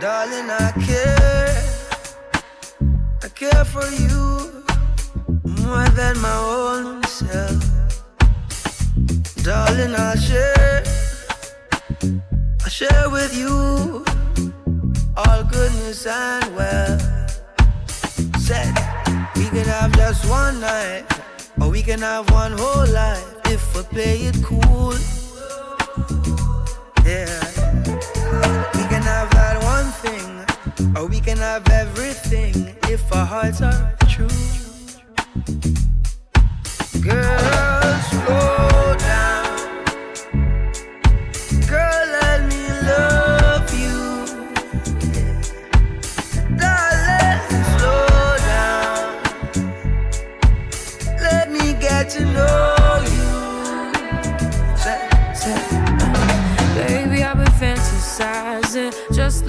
Darling, I care. I care for you more than my own self. Darling, I'll share. I'll share with you all goodness and wealth. Said we can have just one night, or we can have one whole life if we play it cool. Yeah, or we can have everything if our hearts are true. Girl,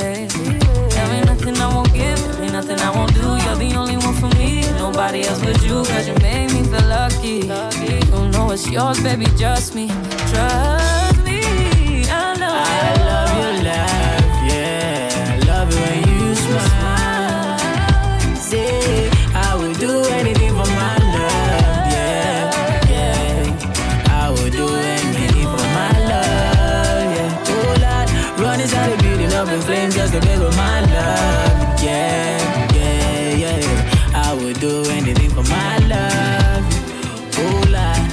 me. There ain't nothing I won't give, there ain't nothing I won't do. You're the only one for me, nobody else but you. Cause you made me feel lucky. You know it's yours, baby, just me. Trust me, I know. I love your laugh, yeah. I love it when you smile. Say, in flames just to be with my love, yeah, yeah, yeah. I would do anything for my love, oh Lord.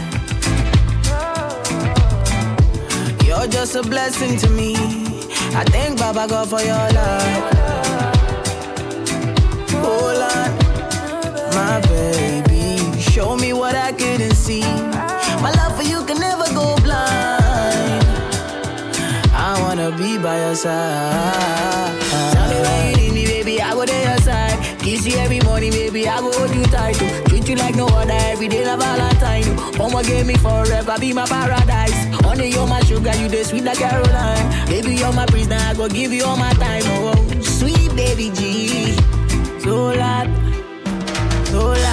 You're just a blessing to me. I thank Baba God for your love. Oh Lord, my baby, show me what I couldn't see. wanna be by your side. Tell me where you need me, baby, I go to your side. Kiss you every morning, baby, I go hold you tight. Too. Treat you like no other, every day love all the time. Mama gave me forever, be my paradise. Honey, you're my sugar, you the sweet like Caroline. Baby, you're my prisoner, I go give you all my time. Oh, sweet baby G, so loud, so loud.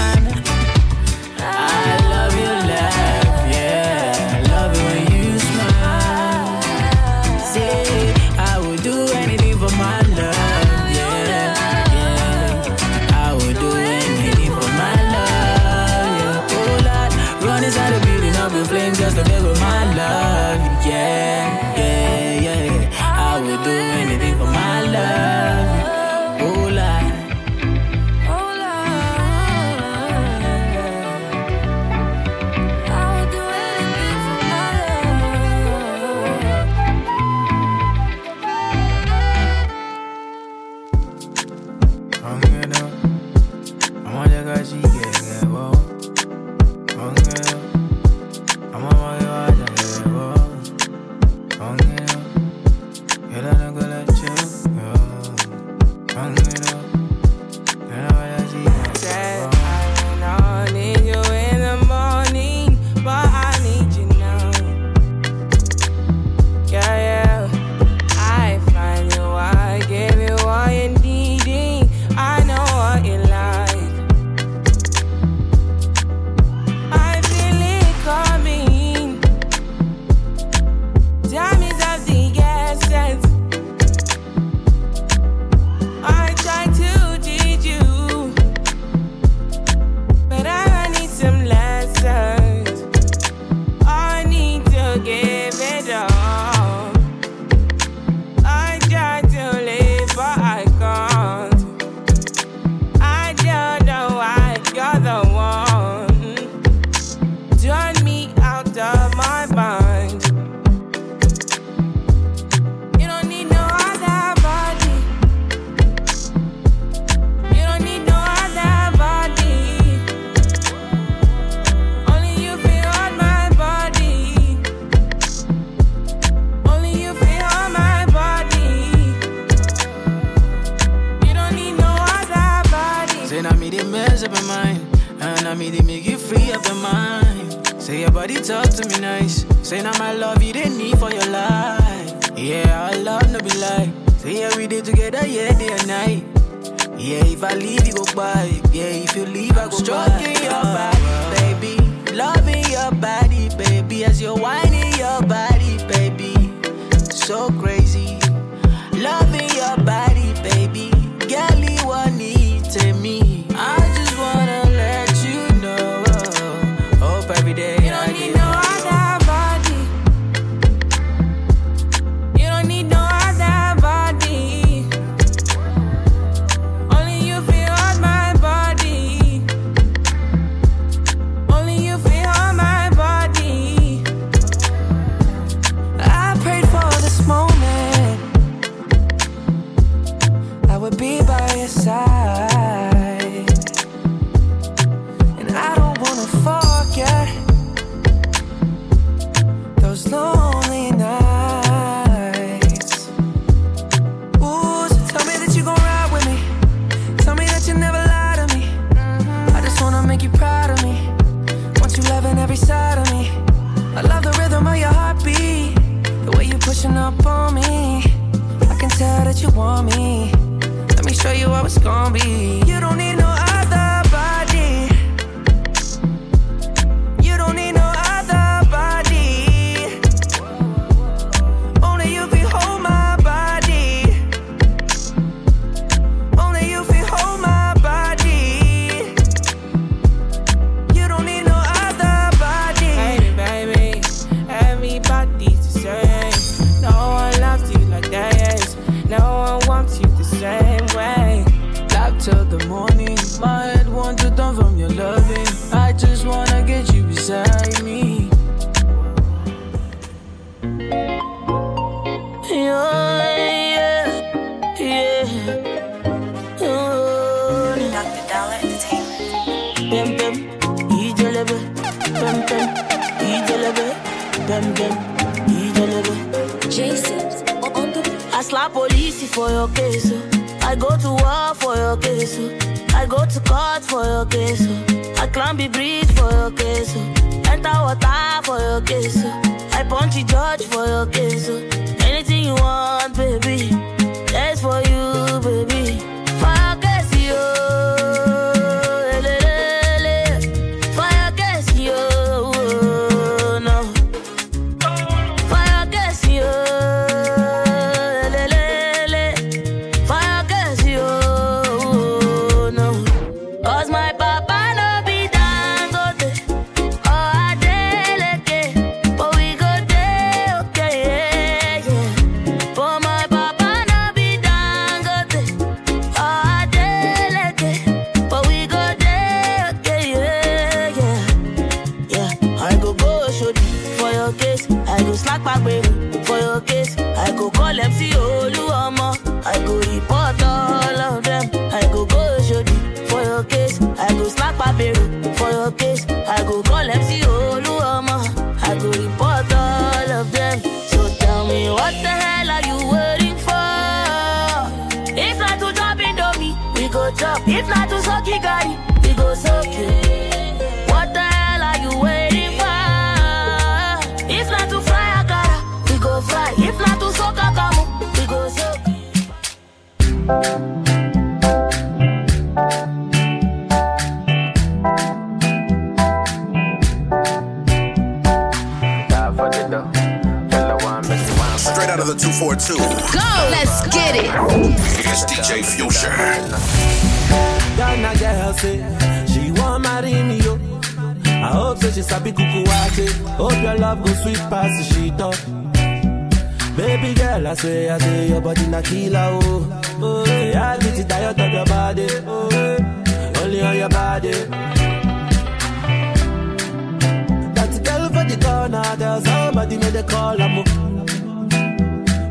Call oh.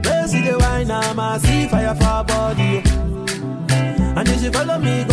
Where see the wine, I'm a see fire for body. And if she follow me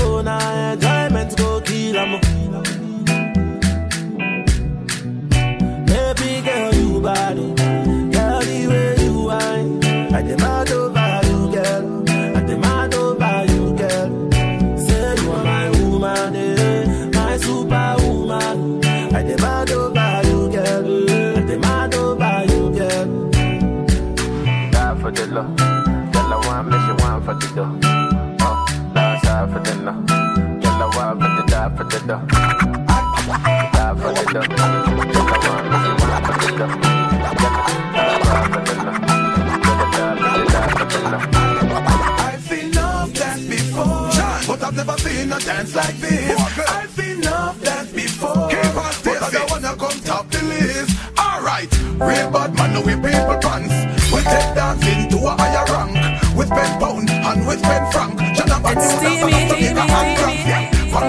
real bad man, no we people pants. We take dancing to a higher rank. We spend pound and we spend franc. Shut up and It's steamy, steamy, steamy,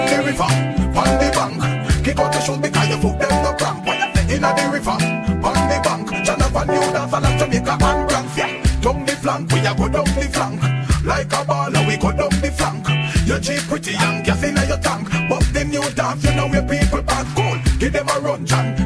the river, from the bank. Kick out the shoes because your foot them no cramp. When you inna the river, on the bank. Up and you Jamaica and France. Yeah, down the flank, we a go down the flank. Like a baller, we go down the flank. You cheap pretty young, gas inna your tank. But the new dance, you know where people pass cool. Give them a run, John.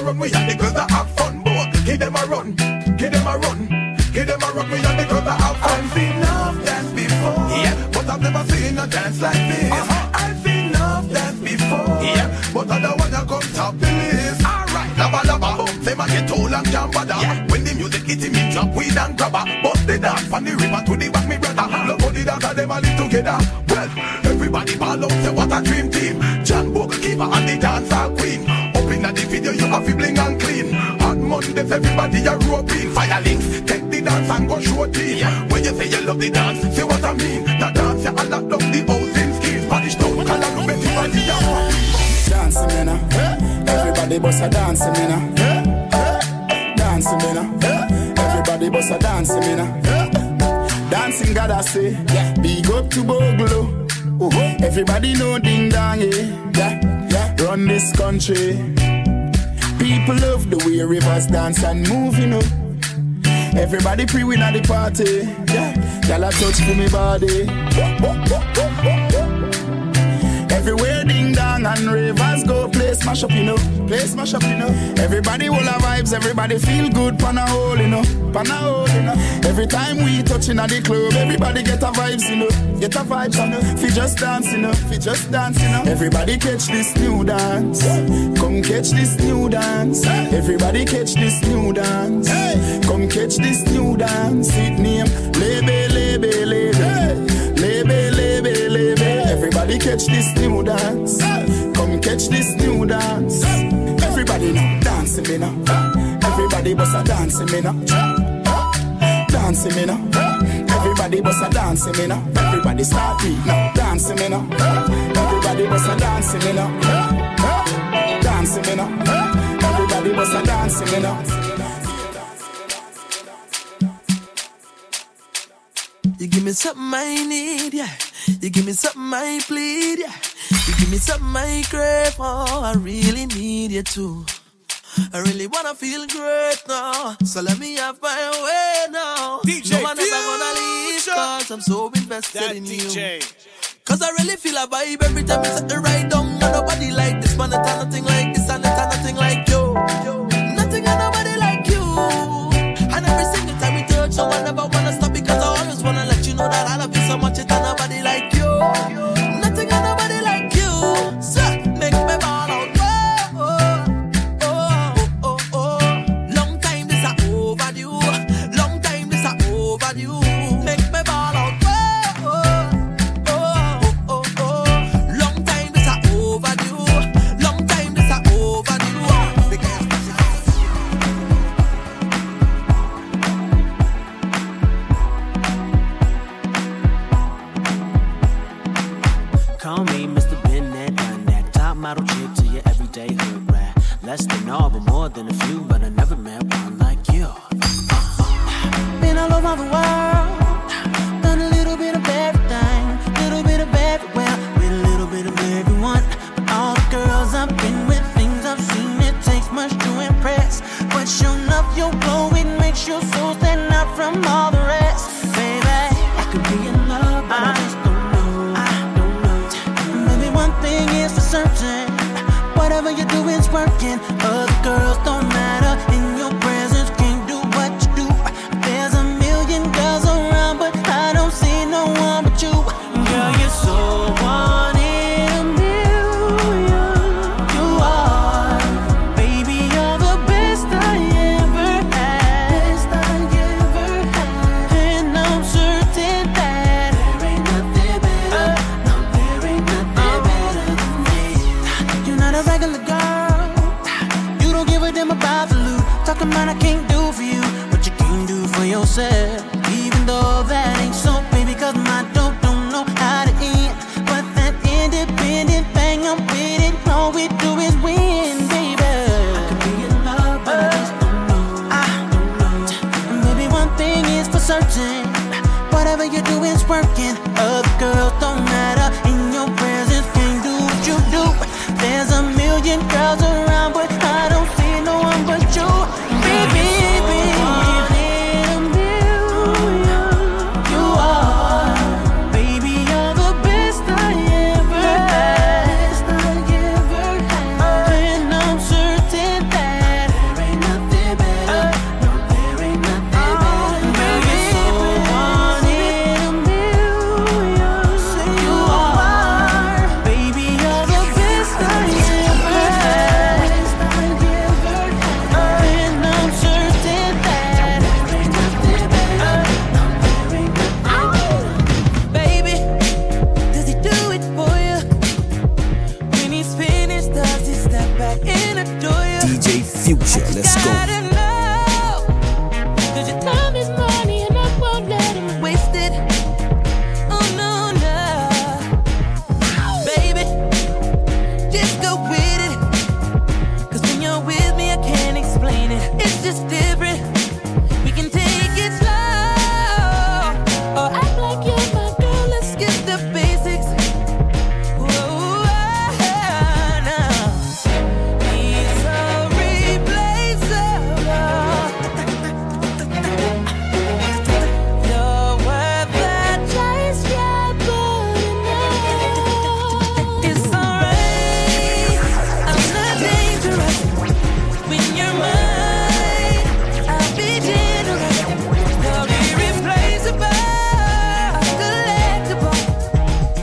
A run. We and the girls that have fun, boy. Give them a run. Give them a run. Give them a run. We and the girls that have fun. I've seen enough dance before, yeah, but I've never seen a dance like this. Uh-huh. I've seen enough dance before, yeah, but I don't wanna come top the list. Alright, lava lava, oh. say my get tall and jam bada. When the music hit in drop weed and grabber. Bust the dance from the river to the back, me brother. Look how the dancer them a live together. Well, everybody ball out, say what a dream team. Mondays, everybody a roping. Fire links, take the dance and go show team. When you say you love the dance, say what I mean. The dance, you all lock down the housing schemes. Spanish town, color, no better than the other. Dancing, me now. Everybody bust a dancing, me now. Dancing, me now. Everybody bust a dancing, me now. Dancing, God, I say. Big up to Bogle. Uh-huh. Everybody know ding dong, yeah. yeah. Run this country people love the way rivers dance and move, you know. Everybody pre win at the party. Yeah, y'all touch for me body. Everywhere ding dong and rivers go play smash up, you know. Play smash up, you know. Everybody will have vibes, everybody feel good, pan a hole, you know. Pan a hole, you know. Every time we touching at the club, everybody get a vibes, you know. Get a vibe, you know. Fi just dancing, you know. Fi just dancing, you know. Everybody catch this new dance. Come catch this new dance. Everybody catch this new dance. Come catch this new dance. It name Lebe, Lebe, Lebe. Lebe, Lebe, Lebe. Everybody catch this new dance. Come catch this new dance. Everybody now dancing, me now. Everybody was a dancing, me now. Dancing, me now. Everybody bust a dancing me now. Everybody start beat now. Dancing me now. Everybody bust a dancing me now. Dancing me now. Everybody bust a dancing me now. You give me something I need, yeah. You give me something I plead, yeah. You give me something I crave for. Oh, I really need you too. I really wanna feel great now. So let me have my way now. DJ no man Future. ever gonna leave cause I'm so invested that in DJ. you. Cause I really feel a vibe every time you set the right down. And nobody like this man, it's nothing like this, and it's nothing like you. Nothing and nobody like you. And every single time we touch, no one ever wanna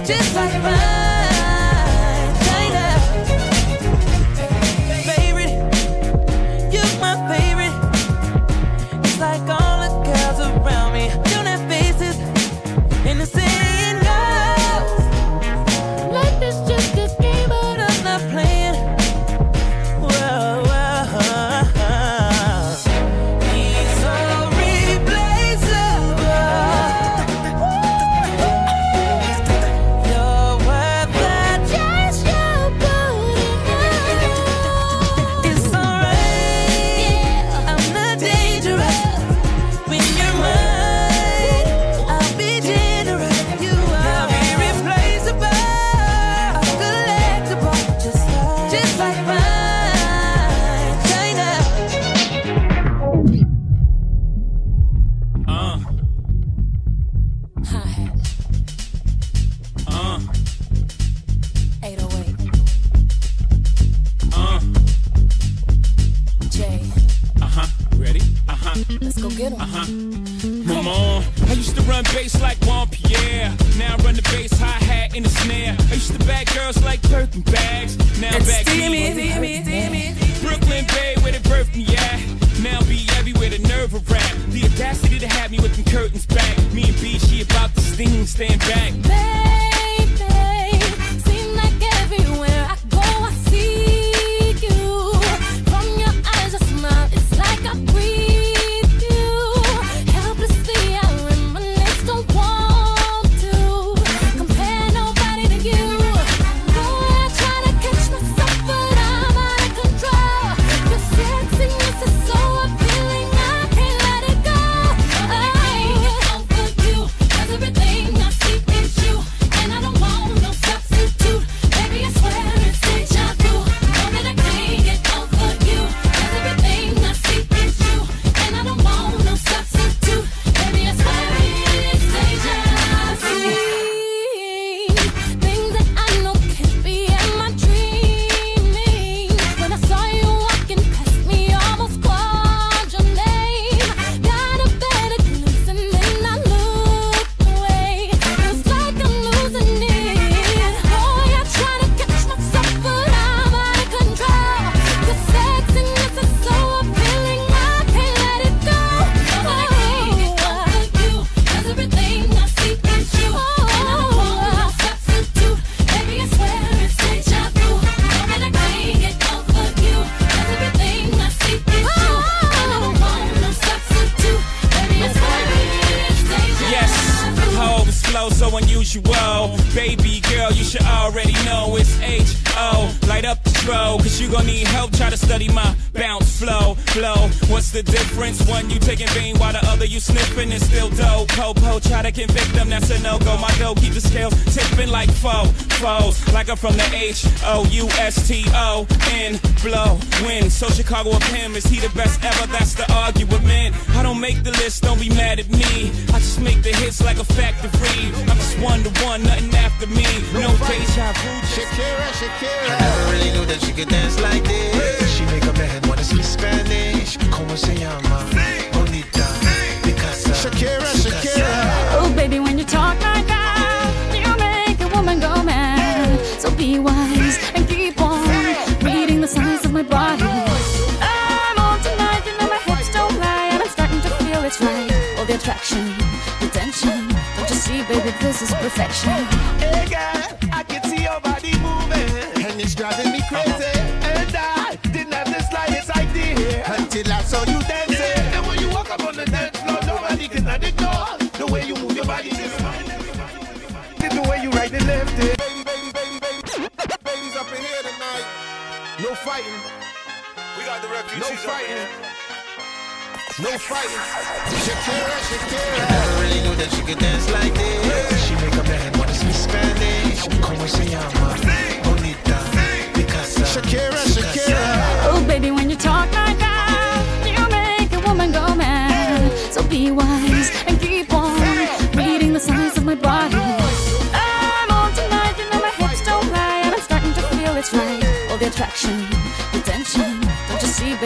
just like fighting. We got the refugees. No fighting. No fighting. Shakira, Shakira. I never really knew that she could dance like this. Yeah. She make a man wanna speak Spanish. Como se llama? Sí. Bonita. Sí. Picasa. Shakira, Shakira. Oh baby, when you talk like that, you make a woman go mad. So be wise.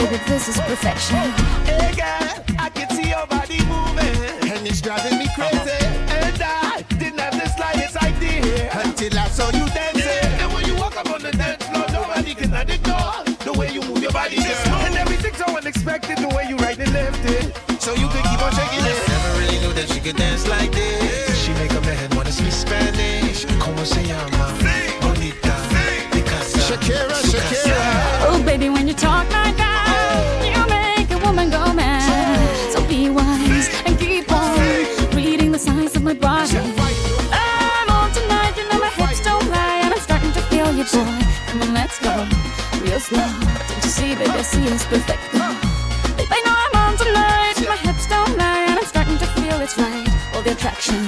baby, this is perfection. Hey girl, I can see your body moving, and it's driving me crazy. And I didn't have the slightest idea until I saw you dancing. Yeah. And when you walk up on the dance floor, nobody can ignore the way you move your body, girl. And everything's so unexpected, the way you right and left it, so you could keep on shaking it. Never really knew that you could dance like this. everything's perfect. Babe, I know I'm on tonight. My hips don't lie, and I'm starting to feel it's right. All the attraction,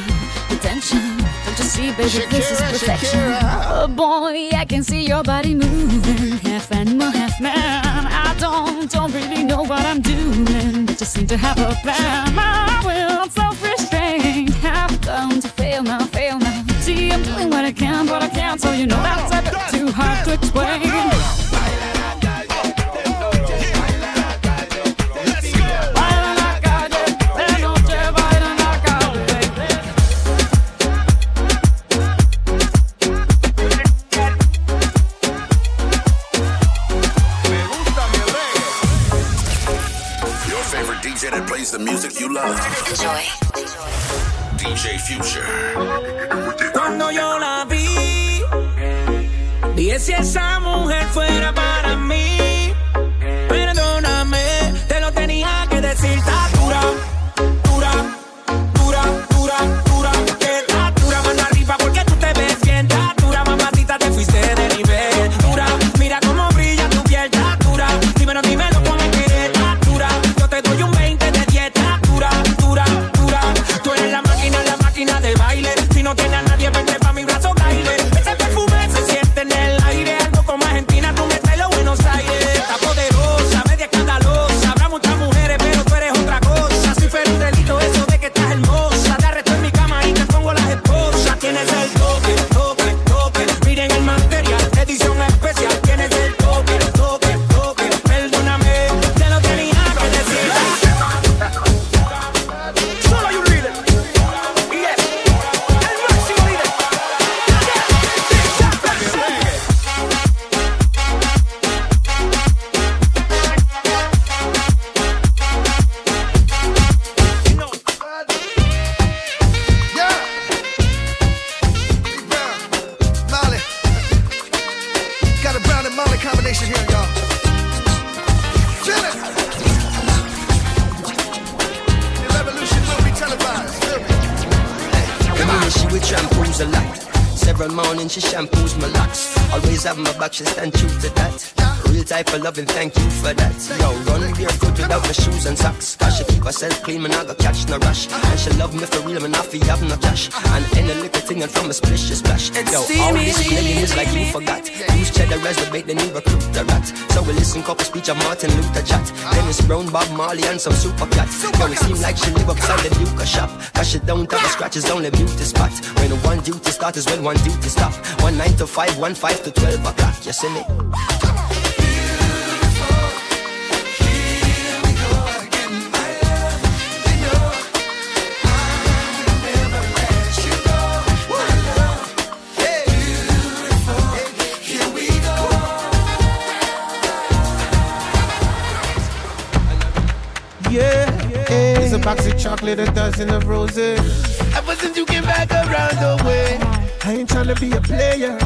the tension. Don't you see, baby, Shakira, this is perfection. Shakira. Oh boy, I can see your body moving, half animal, half man. I don't, don't really know what I'm doing, but just seem to have a plan. My will, self-restraint, have come to fail now, fail now. See, I'm doing what I can, but I can't, so you know that's Always have my back, she stand true to that. Real type of loving, thank you for that. Yo, run barefoot without my shoes and socks. Cause she keep herself clean, man, I got catch no rush. And she love me for real, man, I feel have no cash. And any little thing and from a splish she splash. Yo, all this playing is like you forgot. Use cheddar as the bait, then you recruit the rat. So we listen couple speech of Martin Luther chat. Dennis Brown, Bob Marley, and some super cat. Yo, it seem like she live upside the Duke shop. Cause she don't have a scratch, it's only beauty spot. When one duty start is when one duty stop. One nine to five, one five to twelve o'clock. You see me? Yeah, it's a box of chocolate, a dozen of roses. Ever since you came back around the way, I ain't tryna be a player.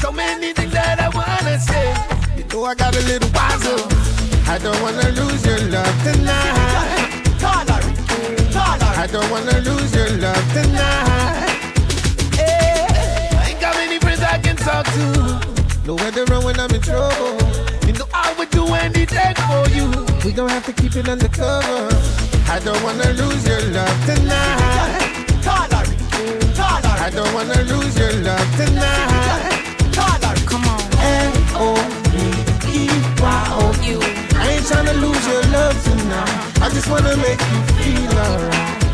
So many things that I wanna say. You know I got a little wiser. I don't wanna lose your love tonight. I don't wanna lose your love tonight. Yeah. I ain't got many friends I can talk to. To run when I'm in trouble. You know I would do anything for you. We don't have to keep it undercover. I don't wanna lose your love tonight. I don't wanna lose your love tonight. Come on. L-O-V-E-Y-O-U. I ain't tryna lose your love tonight. I just wanna make you feel alright.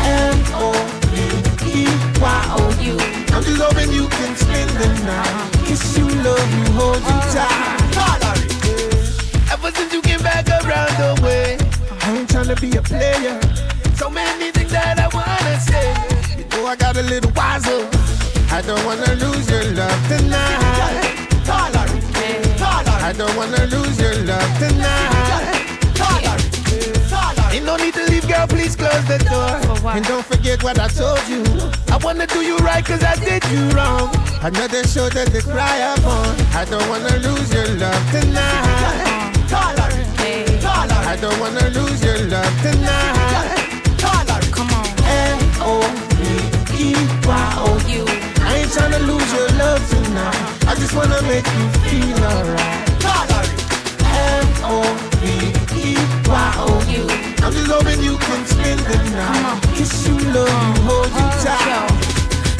M-O-V-E-Y-O-U. I'm just hoping you can spend the night. Kiss you, love you, hold you tight. Ever since you came back around the way, I ain't tryna be a player. So many things that I wanna say. I got a little wiser. I don't wanna lose your love tonight. I don't wanna lose your love tonight. Ain't no need to leave, girl, please close the door. And don't forget what I told you. I wanna do you right, cause I did you wrong. Another shoulder to cry upon. I don't wanna lose your love tonight. I don't wanna lose your love tonight. Come on. I ain't tryna lose your love tonight. I just wanna make you feel alright. M-O-V-E-Y-O-U. I'm just hoping you can spend the night. Kiss you, love you, hold you tight.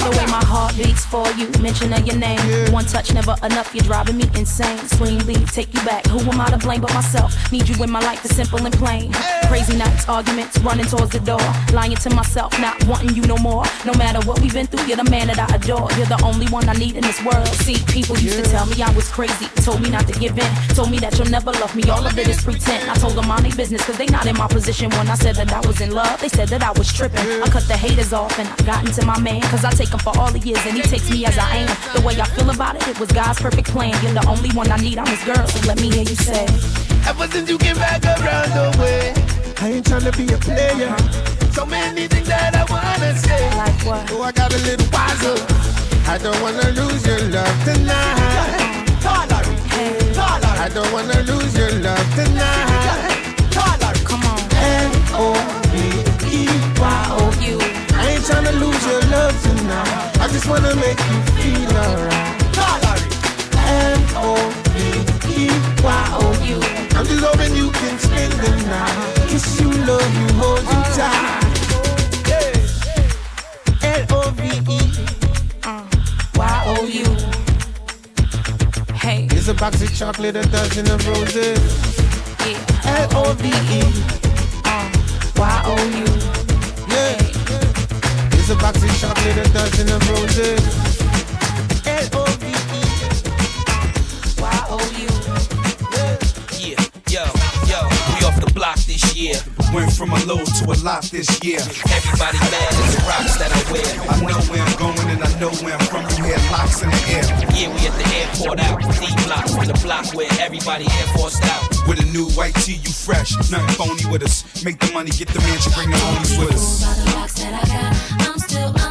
The way my heart beats for you, mention of your name. One touch never enough, you're driving me insane. Swing lead, take you back. Who am I to blame but myself? Need you in my life, it's simple and plain. Crazy nights, arguments, running towards the door. Lying to myself, not wanting you no more. No matter what we've been through, you're the man that I adore. You're the only one I need in this world. See, people used to tell me I was crazy. Told me not to give in. Told me that you'll never love me. All of it is pretend. I told them mind their business, cause they not in my position. When I said that I was in love, they said that I was tripping. I cut the haters off and I got into my man. Cause I take him for all he is and he takes me as I am. The way I feel about it, it was God's perfect plan. You're the only one I need, I'm his girl. So let me hear you say. Ever since you came back around the way, I ain't tryna be a player. So many things that I wanna say. Like what? Oh, I got a little wiser. I don't wanna lose your love tonight. I don't wanna lose your love tonight. Come on. L-O-V-E-Y-O-U. Oh. I ain't tryna lose your love tonight. I just wanna make you feel alright. M-O-V-E-Y-O-U. I'm just hoping you can spend the night. Kiss you, love you, hold you tight. L-O-V-E. Y-O-U. Hey. It's a box of chocolate, a dozen of roses. Yeah. L-O-V-E. Y-O-U. Yeah. It's a box of chocolate, a dozen of roses. L-O-V-E. Y-O-U. Yeah, yo, yo, we off the block this year. Went from a low to a lot this year. Everybody mad at the rocks that I wear. I know where I'm going and I know where I'm from. You hear locks in the air. Yeah, we at the airport out. D block from the block where everybody air forced out. With a new white tee, you fresh. Nothing phony with us. Make the money, get the mansion, bring the homies with us. I'm still,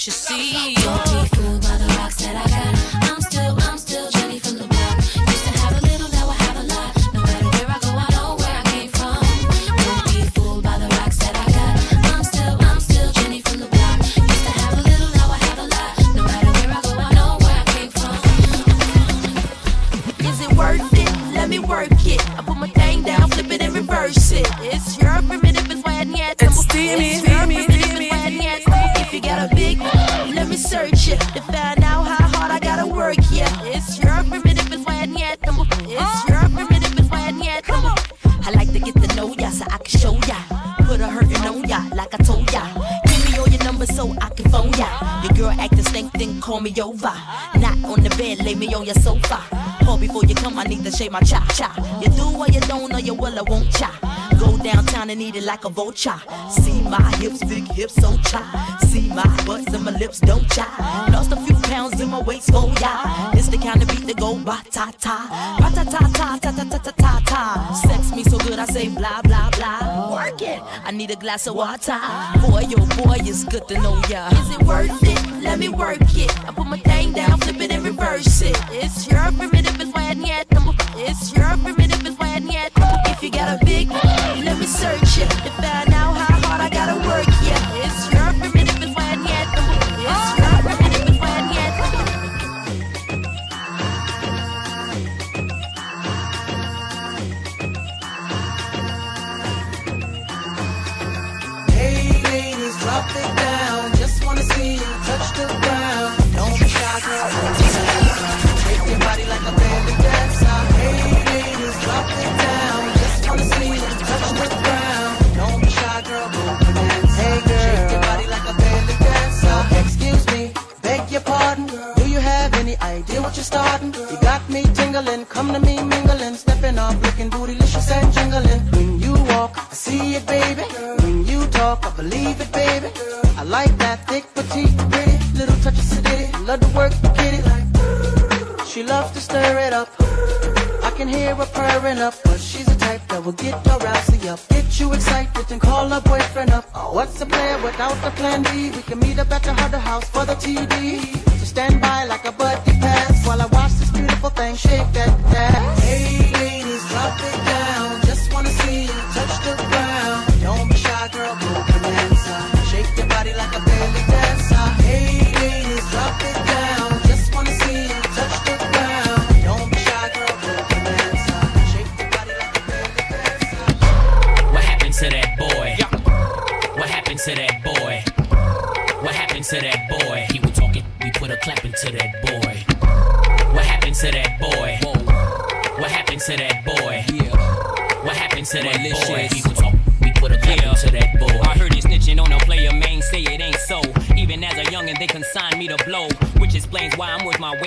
what you see. It like a vulture. See my hips, big hips, so cha. See my butts and my lips, don't cha. Lost a few pounds in my waist, oh yeah. It's the kind of beat that go ba ta ta, ba ta ta ta ta ta ta ta ta ta. Sex me so good, I say blah blah blah. Work it. I need a glass of water. Boy, yo, boy, it's good to know ya. Is it worth it? Let me work it. I put my thing down, flip it and reverse it. It's your primitive,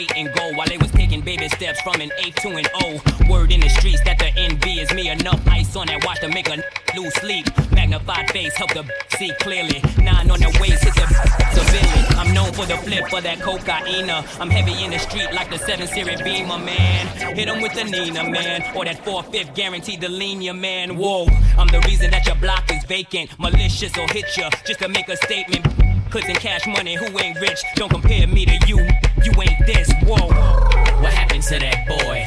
weight and go while they was taking baby steps from an A to an O. Word in the streets that the envy is me. Enough ice on that watch to make a n- lose sleep. Magnified face help the b- see clearly. Nine on the waist hit the civilian. I'm known for the flip for that cocaine. I'm heavy in the street like the seven series beamer man. Hit 'em with the Nina man or that four fifth guaranteed to lean your man. Whoa, I'm the reason that your block is vacant. Malicious or hit ya just to make a statement. Clips and cash money, who ain't rich? Don't compare me to you you ain't this. Whoa. What happened to that boy?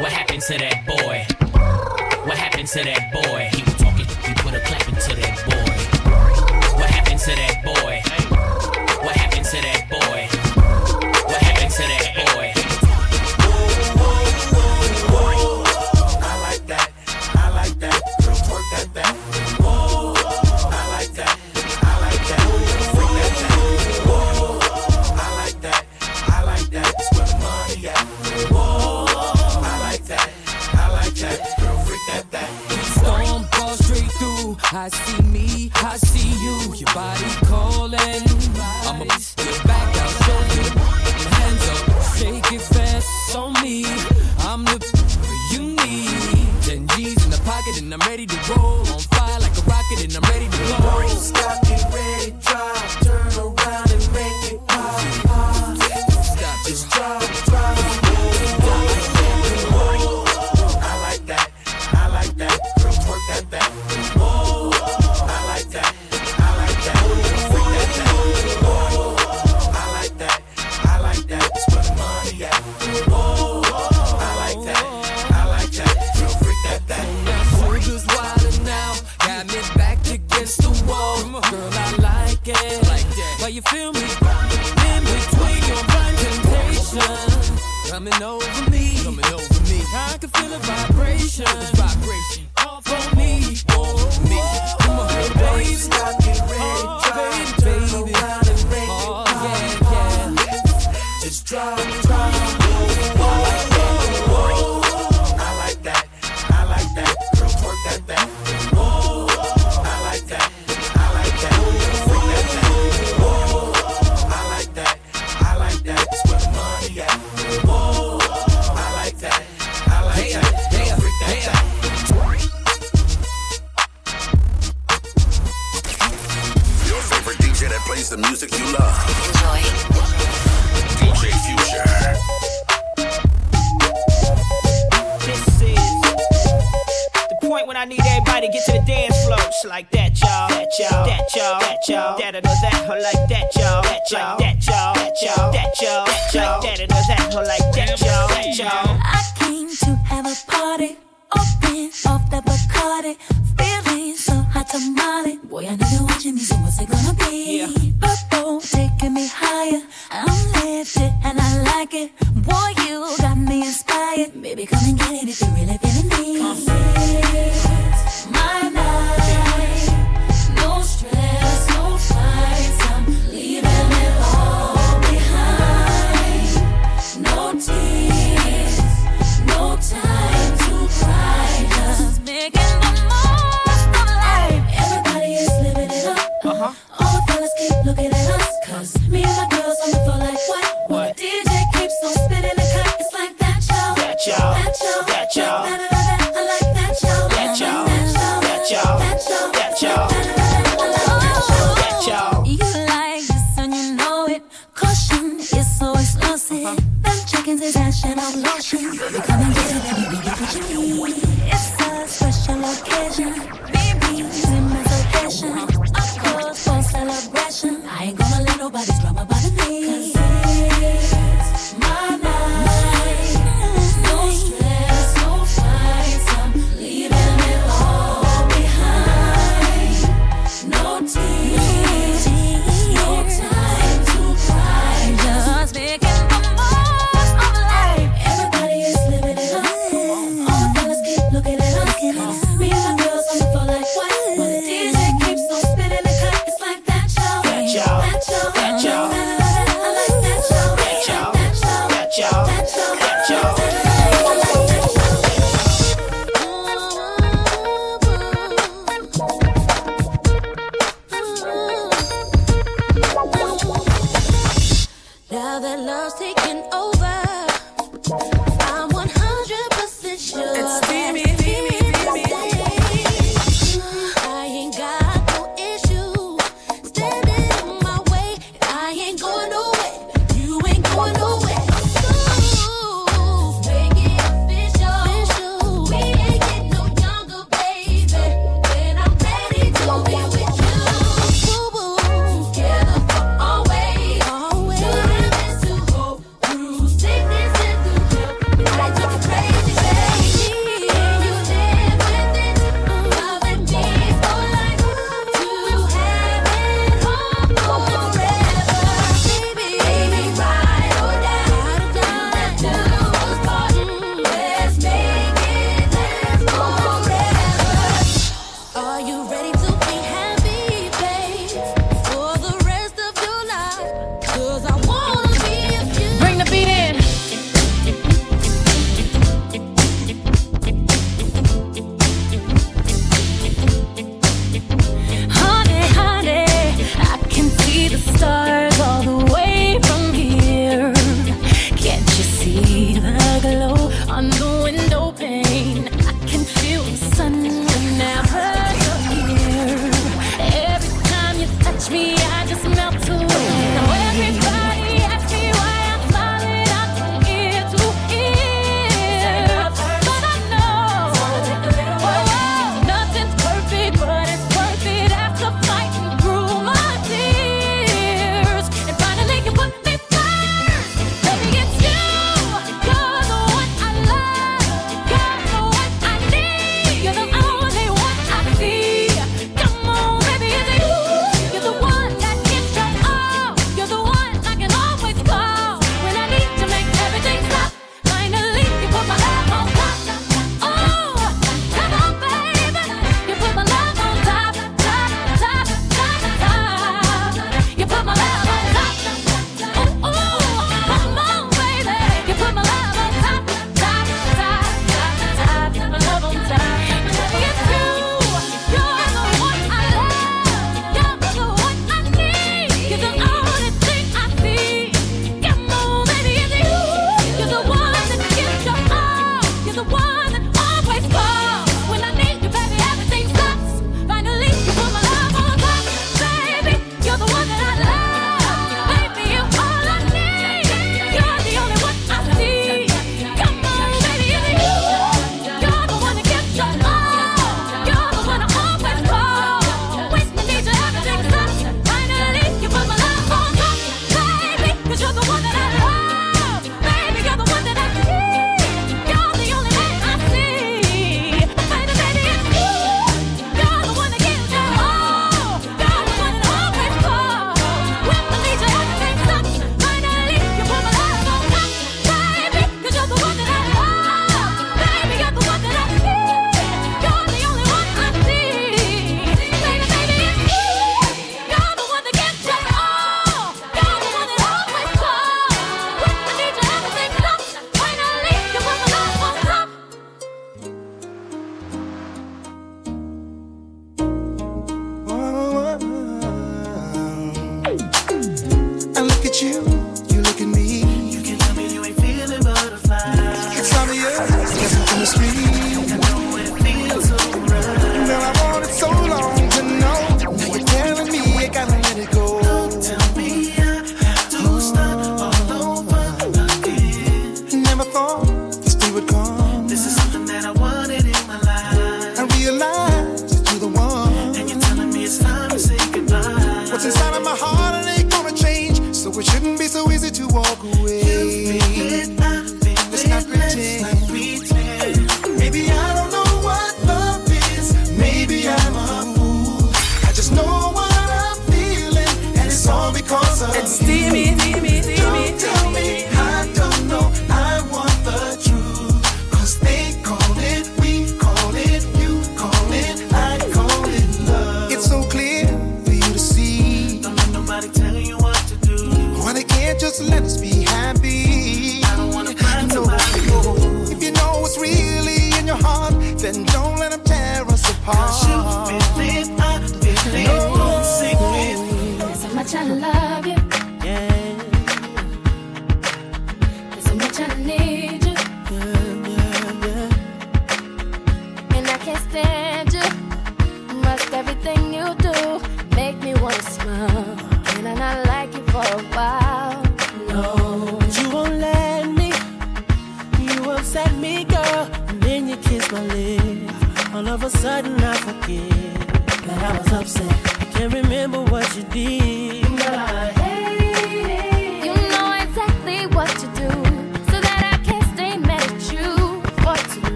What happened to that boy? What happened to that boy?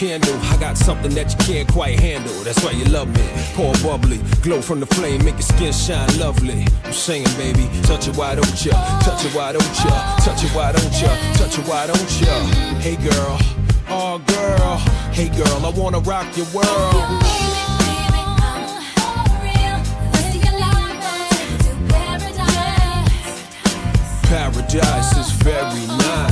Candle. I got something that you can't quite handle. That's why you love me. Pour bubbly, glow from the flame, make your skin shine lovely. I'm saying, baby, touch it, why don't ya? Touch it, why don't ya? Touch it, why don't ya? Touch it, why don't ya? Hey, girl. Oh, girl. Hey, girl, I wanna rock your world. Paradise is very nice.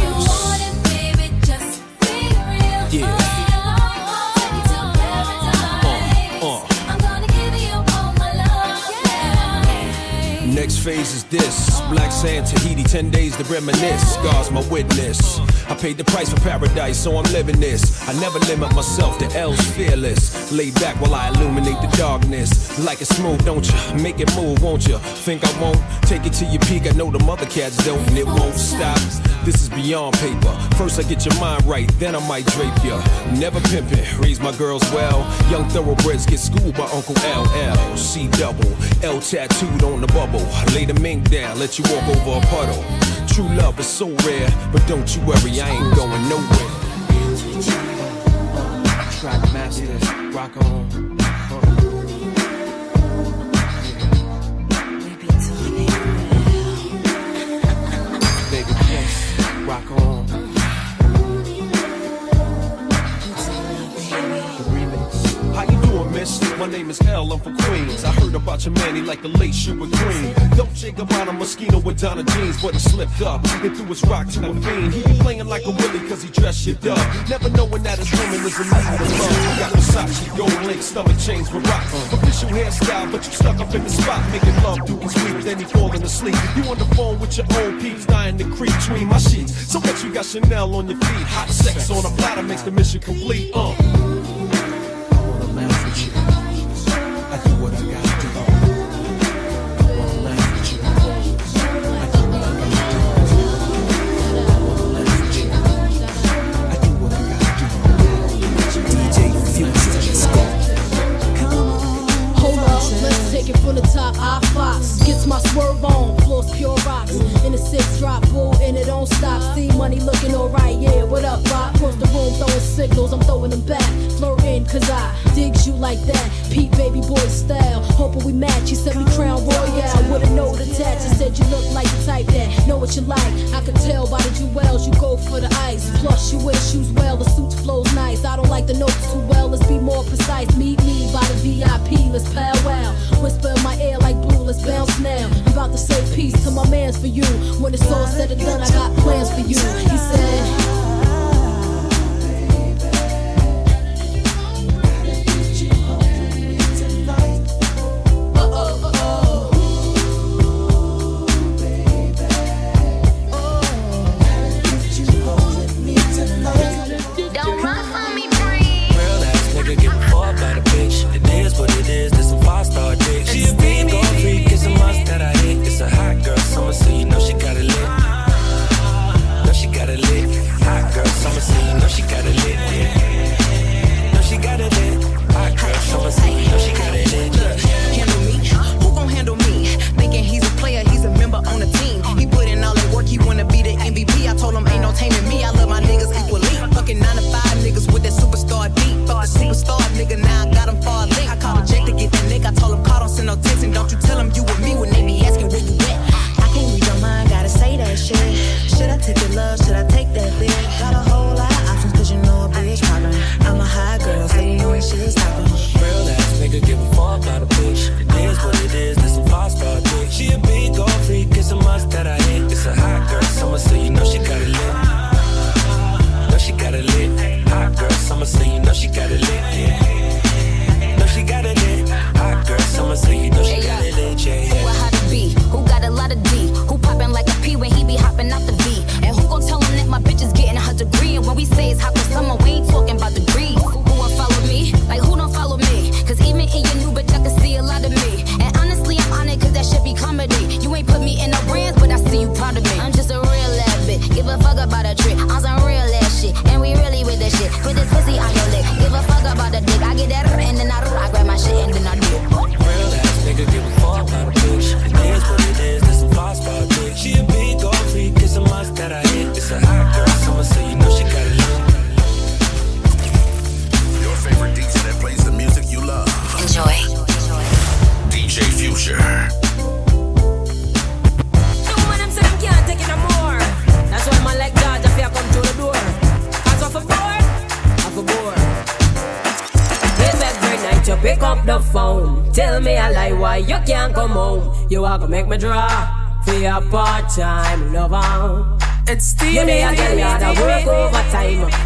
Phase is this. Black sand, Tahiti, 10 days to reminisce. God's my witness. I paid the price for paradise, so I'm living this. I never limit myself to L's fearless. Lay back while I illuminate the darkness. Like it smooth, don't you? Make it move, won't you? Think I won't? Take it to your peak. I know the mother cats don't, and it won't stop. This is beyond paper. First I get your mind right, then I might drape ya. Never pimping, raise my girls well. Young thoroughbreds get schooled by Uncle LL. C double, L tattooed on the bubble. Lay the mink down, let you walk over a puddle. True love is so rare, but don't you worry, I ain't going nowhere. Track rock on. My name is L, I'm from Queens. I heard about your man, he like a late shoe with green. Dolce Gabbana Moschino with Donna jeans, but he slipped up and threw his rock to a fiend. He be playing like a willy cause he dressed shit up. Never knowing that his woman is in need of love. Got Versace, gold link, stomach chains with rocks. Official hairstyle, but you stuck up in the spot. Making love his week, then he falling asleep. You on the phone with your old peeps, dying to creep between my sheets. So what you got Chanel on your feet? Hot sex on a platter makes the mission complete. Uh. What you like. I could tell by the jewels you go for the ice. Plus you wear shoes well, the suit flows nice. I don't like the notes too well, let's be more precise. Meet me by the VIP, let's powwow. Whisper in my ear like blue, let's bounce now. I'm about to say peace to my mans for you. When it's all said and done, I got plans for you.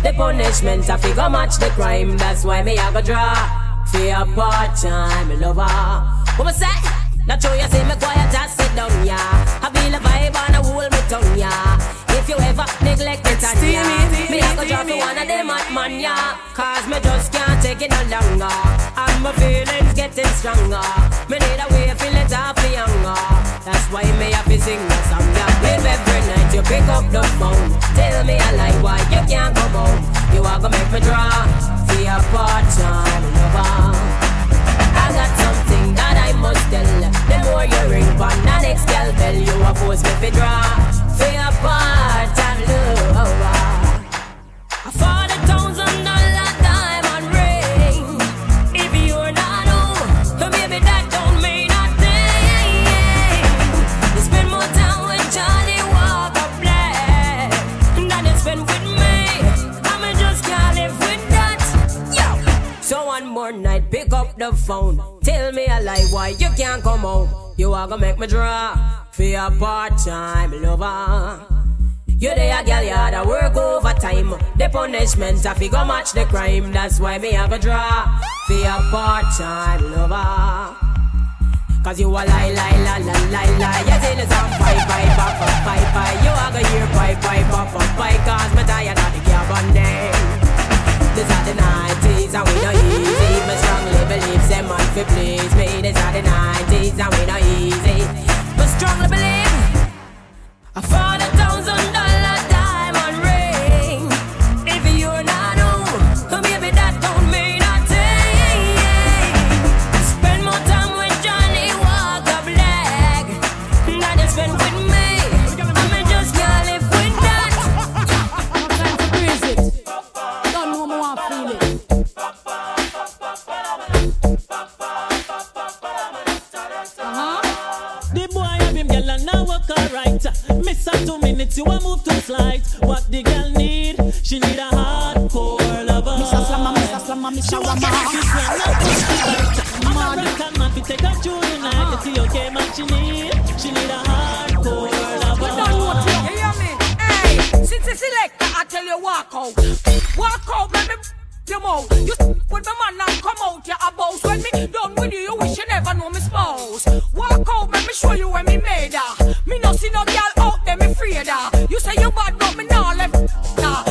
The punishment, I figure match the crime. That's why me, I go draw for your part-time lover. What me say? Not sure you see me quiet, just sit down, yeah. I feel a vibe and I hold me tongue, yeah. If you ever neglect it, and yeah, me I go drop for one of them hot man, yeah. Cause me just can't take it no longer. And my feelings getting stronger. Me need a way to feel it off me younger. That's why me have to sing a song, every night you pick up the phone, tell me a lie why you can't come home. You are gonna make me draw for your part-time lover. I got something that I must tell. The more you ring on the next girl bell, you a force me fi draw for your part-time lover. The phone. Tell me a lie why you can't come home. You are gonna make me draw for your part-time lover. You there, girl, you had to work overtime. The punishment, I figure match the crime. That's why me have a draw for your part-time lover. Cause you a lie, lie, lie, lie, lie, lie. You say the song, bye, bye, bye, bye, bye, bye. You a go hear, bye, bye, bye, bye, bye. Cause me tired of the carbon name. These are the 90s and we no easy. Me strongly believe them man fi please me. These are the 90s and we no easy. Me strongly believe. I found a thousand alright. Miss her two minutes, you a move too slight. What the girl need? She need a hardcore lover. Mr. Slammer, Mr. Slammer, Mr. She want to kiss her, not just the light. Man, American man, fi take her through the night. Uh-huh. You see, okay, man, she need, she need a hardcore lover. You don't know it, you hear me? Hey, since the selector, I tell you walk out. Walk out, let me your mouth. You with my man and come out, you a boss. When me done with you, you wish you never know me spouse. Walk out, let me show you where me made her. Me no see no girl out there, me afraid her. You say you bad, but me nah left. Nah,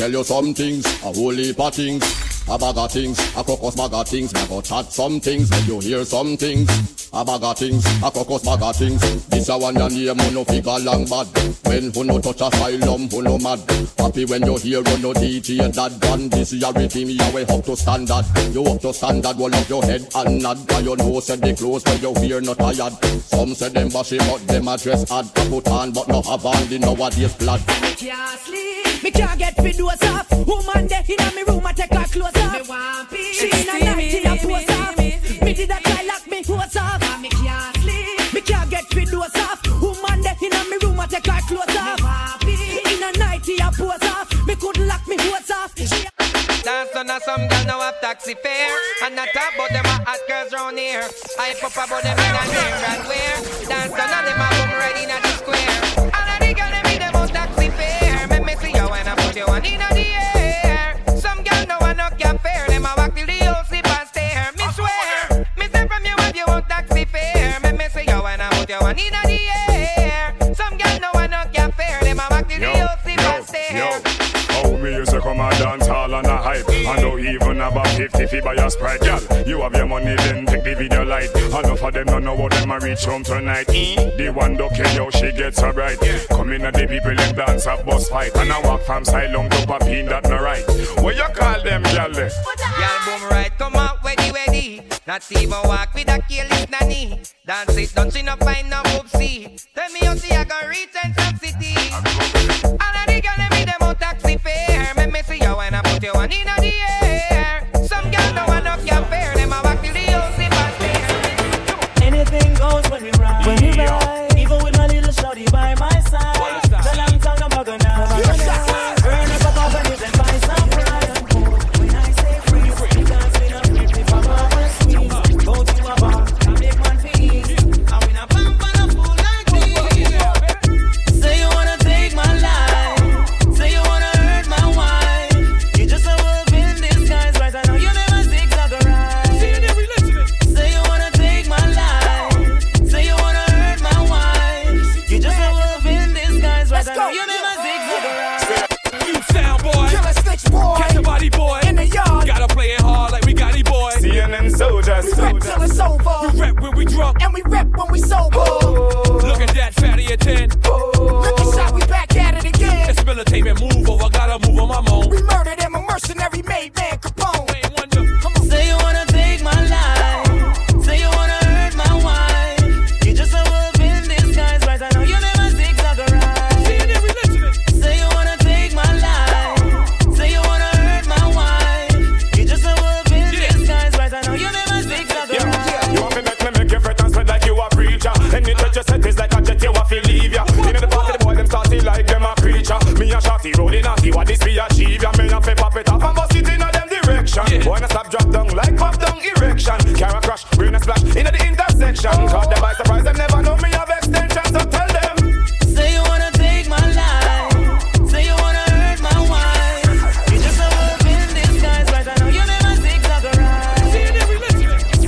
tell you some things, a whole heap things, a bag of things, a crocus bag of things. Me a go chat some things, make you hear some things, a bag of things, a crocus bag of things. This a one your name, who no figure long bad. When who no touch asylum, who no mad. Happy when you hear who no DJ that gun. This your rhythm, you way up to standard. You up to standard, roll up your head and nod. Cause you know said the clothes where you wear not tired. Some say them wash it, but them a dress hard. Put on, but no have on the nowadays blood. Me can't sleep. Me can't get fit doors off. Woman there inna me room, I take her clothes off. Me want peace. She in a night in a pose off. Me did a try lock me hose off. Me can't sleep. Me can't get fit doors off. Woman there inna me room, I take her clothes off. In a night in a pose off. Me couldn't lock me hose off. She Dance on a some girl now have taxi fare And not talk about them a hot girls round here I pop about them in a name brand wear Dance on a them a boom right in the square you on in the how me used to come and dance hall and a hype And don't even have a 50 fee by your sprite Girl, you have your money then take the video light Enough of them don't know what them a reach home tonight The one care how she gets so bright Come in at the people them dance a bus fight And I walk from Silom to Papine that no right What you call them, girl? Girl, boom right, come out, ready, ready. Not even walk with a careless nanny. Dance it, don't she not find no oopsie. Tell me how see I go reach and some city. Taxi fare. Make me see you when I put you one in the air. Some girl no one up your Car a splash in the intersection. Caught them by surprise, them never know me have extension. So tell them. Say you wanna take my life. Say you wanna hurt my wife. You just a wolf in disguise, right? I know you never zigzag a ride.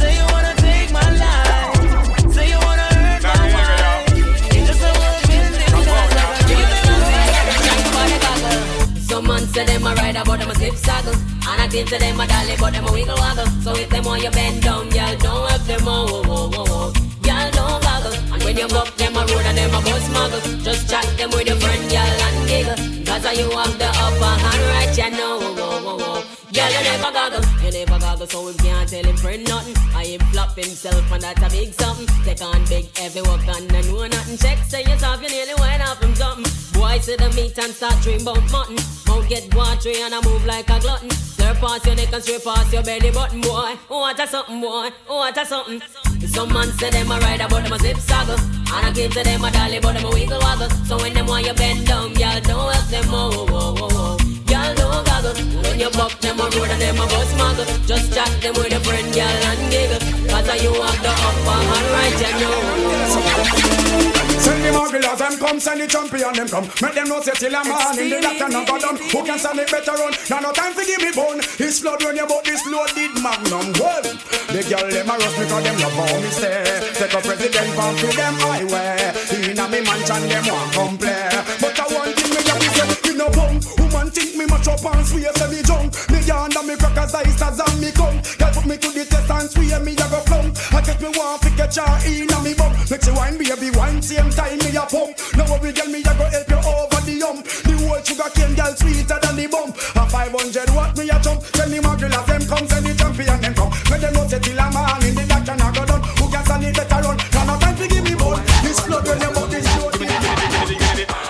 Say you wanna take my life. Say you wanna hurt my wife. You just a wolf in disguise, right? I know you never zigzag a ride. Some man say them a ride but them a slip saddle And I think to them a dolly but them a wiggle waggle So if them want you bend down, y'all don't help them oh, oh, oh, oh, oh. Y'all don't goggle. And when you up them a road and them a bus muggle Just chat them with your friend, y'all and giggle. Cause you have the upper hand right, you know. Oh, oh, oh, oh. Girl, you never goggle, you never goggle So him can't tell him friend nothing. I him flop himself and that's a big something. Take on big heavy work and I know nothing. Check, say yourself, you nearly went off him something Boy, see the meat and start dream about mutton. Mouth get watery and I move like a glutton. Slurp past your neck and straight past your belly button, boy. Oh, what a something, boy, oh, what a something. Some man say them a ride but them a zip saggle And I keep to them a dolly but them a wiggle waggle. So when them want you bend down, y'all don't help them, oh, oh, oh, oh, oh. Y'all don't goggle. When you buck them a road and them a bus muggle. Just chat them with your friend, y'all and giggle. Cause you have the upper hand right, you know Send the mugglers, them come, send the champion, them come. Make them know say till a man in the doctor not go down. Who can stand it better run? Now no time for give me bone. His blood when you bought this loaded magnum. Well, the girl them a rush because them love how me stay. Take a president from to them highway. In a me mansion them want come play. But I one thing me to say, you know bum. Woman think me match up and swear say me junk. Me yarn and me crackers ice as and me come. Girl put me to the test and swear me a go flung. I get me want to catch her in a me bum. Make she wine baby wine same time me a pump. Now worry girl me a go help you over the hump. The whole sugar cane girl sweeter than the bump. A 500 watt me a jump. Tell me my girl them come send the champion them come. When them know say till a man in the doctor not go done. Who can stand it better run? Now no time to give me bone. This blood when you bought this blood.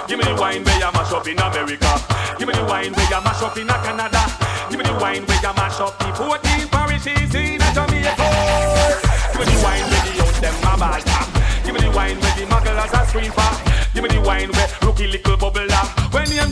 Give me the wine where you mash up in America. Give me the wine where you mash up in Canada. Give me the wine where you mash up the 14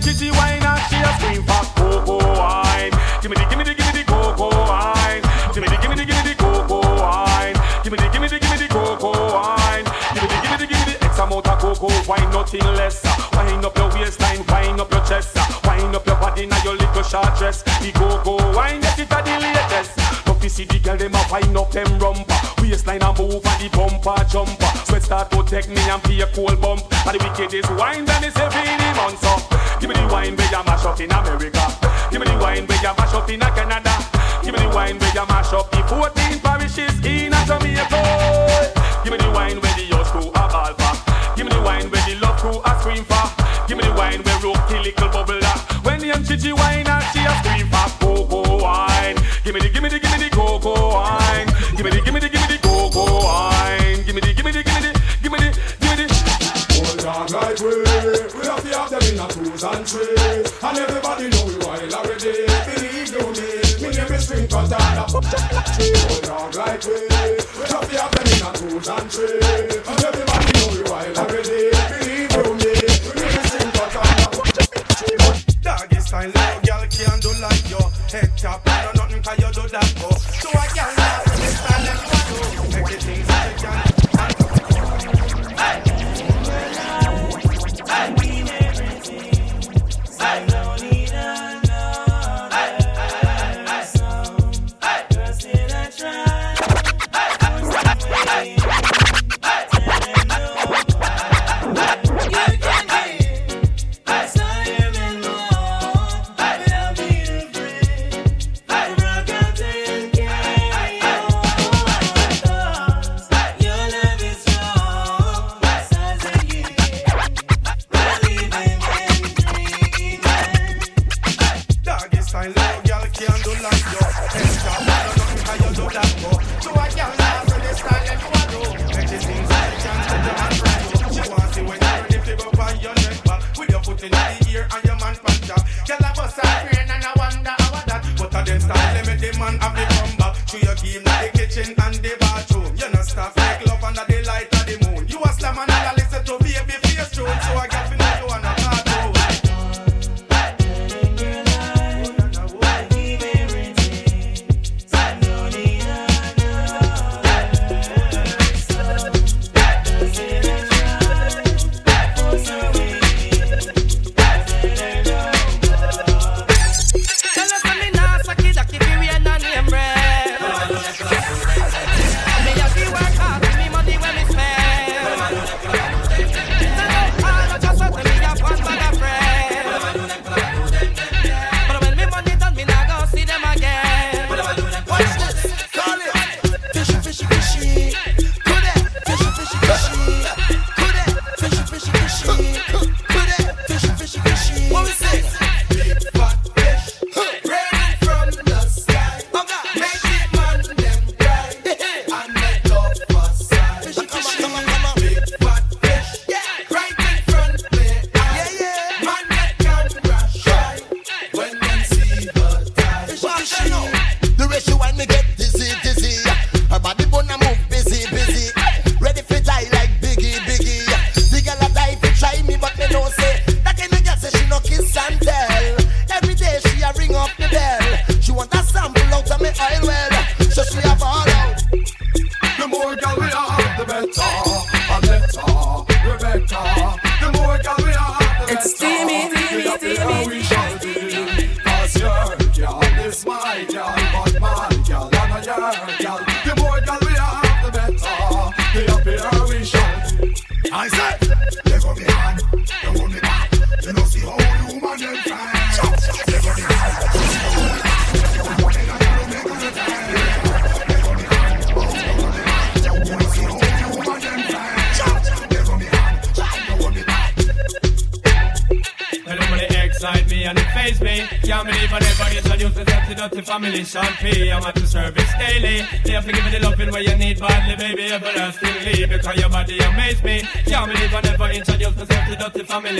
When chichi wine and she a scream for cocoa wine. Give me the, give me the, give me the cocoa wine. Give me the, give me the, give me the cocoa wine. Give me the, give me the, give me the cocoa wine. Give me the, give me the, give me the X amount of cocoa wine, nothing less. Uh? Wine up your waistline, wine up your chest. Uh? Wine up your body now your little short dress. The cocoa wine, get it at the latest. But you see the girl them a wine up them rumper. Waistline a move and the bumper jumper. Sweat start to take me and a cold bump. And the wickedest wine that is every month. So give me the wine where you mash up in America. Give me the wine where you mash up in Canada. Give me the wine where you mash up the 14 parishes in Jamaica.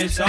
It's a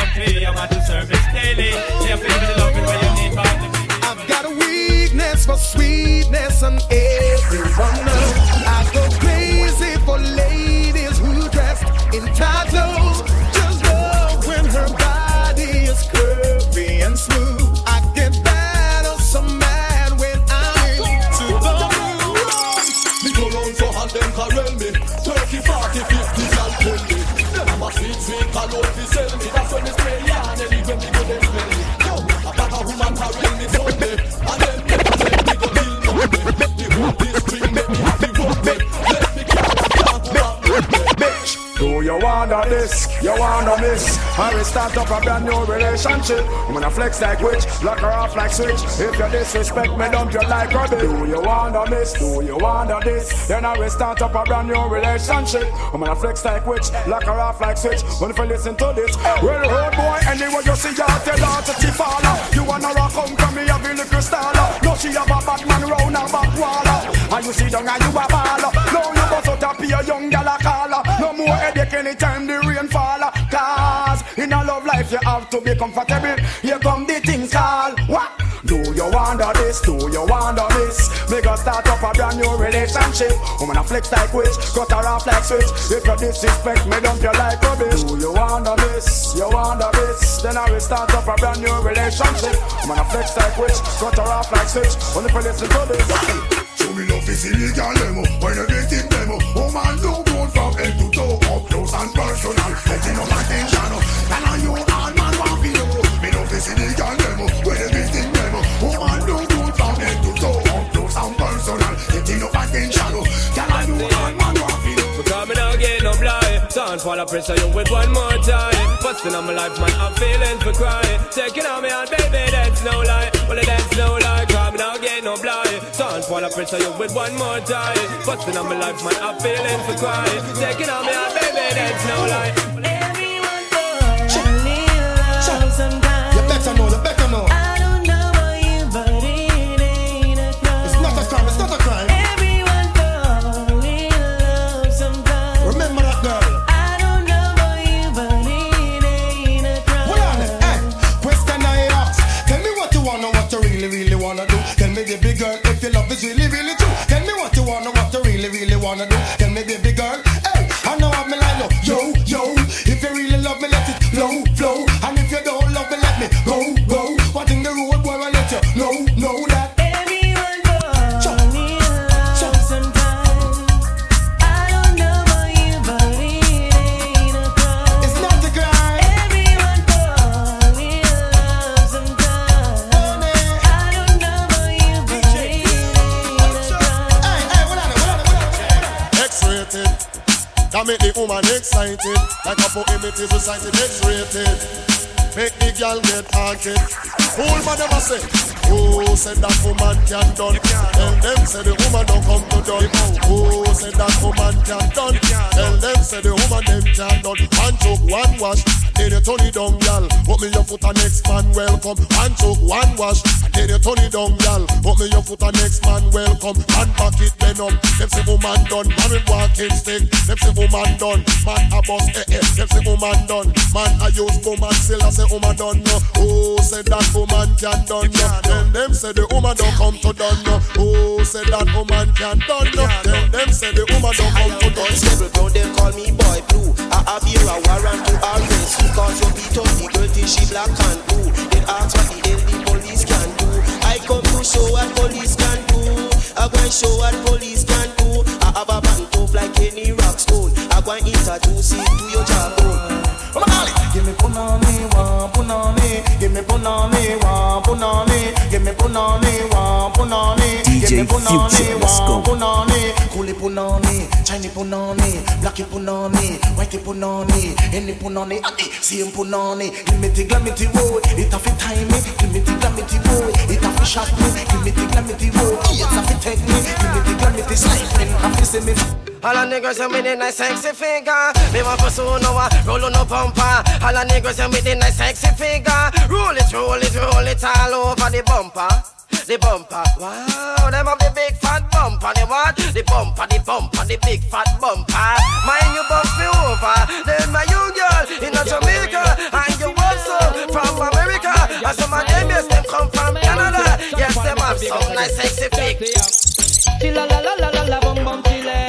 I will start up a brand new relationship. I'm gonna flex like witch, lock her off like switch. If you disrespect me, dump you like rubbish. Do you wanna miss? Do you wanna this? Then I will start up a brand new relationship. I'm gonna flex like witch, lock her off like switch. When if you listen to this, well, road boy, anyway you see her, tell her to keep You wanna rock home come me, have a little star. No, she have a bad man round her back wall. And you see down and you a baller. No, you bust out a young gal a caller. No more headache anytime the in a love life, you have to be comfortable. Here come the things called what? Do you wonder this? Do you wonder this? Make us start up a brand new relationship. Woman, I flex like witch, cut her off like switch. If you disrespect me, dump you like rubbish. Do you wonder this? You wonder this? Then I will start up a brand new relationship. Woman, I flex like witch, cut her off like switch. Only for listen to this. Show me love is illegal demo oh. When you get in demo oh? Woman do good from head to toe Up close and personal Letting up attention oh. just wanna pressure you with one more time. Busting on my life, man, I'm feeling for crying. Taking on me on, baby, that's no lie. Well, that's no lie, crime, now get no blind. Can't fall wanna pressure you with one more time. Busting on my life, man, I'm feeling for crying. Taking on me on, baby, that's no lie. A poem it is recited. X-rated. Make the girl get haunted. Fool man never say. Who said that woman can done? Tell them say the woman don't come to done. Who said that woman can done? Tell them say the woman them can done. One choke, one wash, then you turn it down, girl. Put me your foot and next man welcome. One choke, one wash, then you turn it down, girl. Put me your foot and next man welcome. Man back it then up. Them say woman done. Man with walking stick. Them say woman done. Man a bus eh eh. Them say woman done. Man a use woman still I say woman done no. Who said that woman can done no? Then them say the woman don't come to done no. Who said that woman can done no? Then them say the woman don't come to done Unstable, bro, they call me boy blue. I have here a warrant to arrest you Cause you beat up the girl till she black and blue. Then ask what the hell the police can do. I come to show what police can do. I go and show what police can do. I have a band like any rock stone. I go and introduce it to your jawbone. Give me punani, one punani. Give me punani, one punani. Give me punani, one punani. DJ Give me punani, Future, let's one go. punani. Coolie punani, Chinese punani, blacky punani, whitey punani, any punani, adi, same punani. Give me the glamity boy, it a fit time me. Give me the glamity boy, it a fit shot me. Give me the glamity boy, it's a fit take me. Give me the glamity slide me, a fit see me. All the niggas and with the nice sexy figure Me want pursue no one, roll on no bumper All the niggas and with the nice sexy figure Roll it, roll it, roll it all over the bumper the bumper, wow, them have the big fat bumper, the what? The bumper, the bumper, the big fat bumper. Mind you bump me over, then my you girl in a Jamaica, and you also from America. And some of them yes, them come from Canada. Yes, them have some nice sexy figure. La la la la la bum bum chile.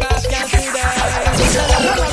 Cash can see there. La la la la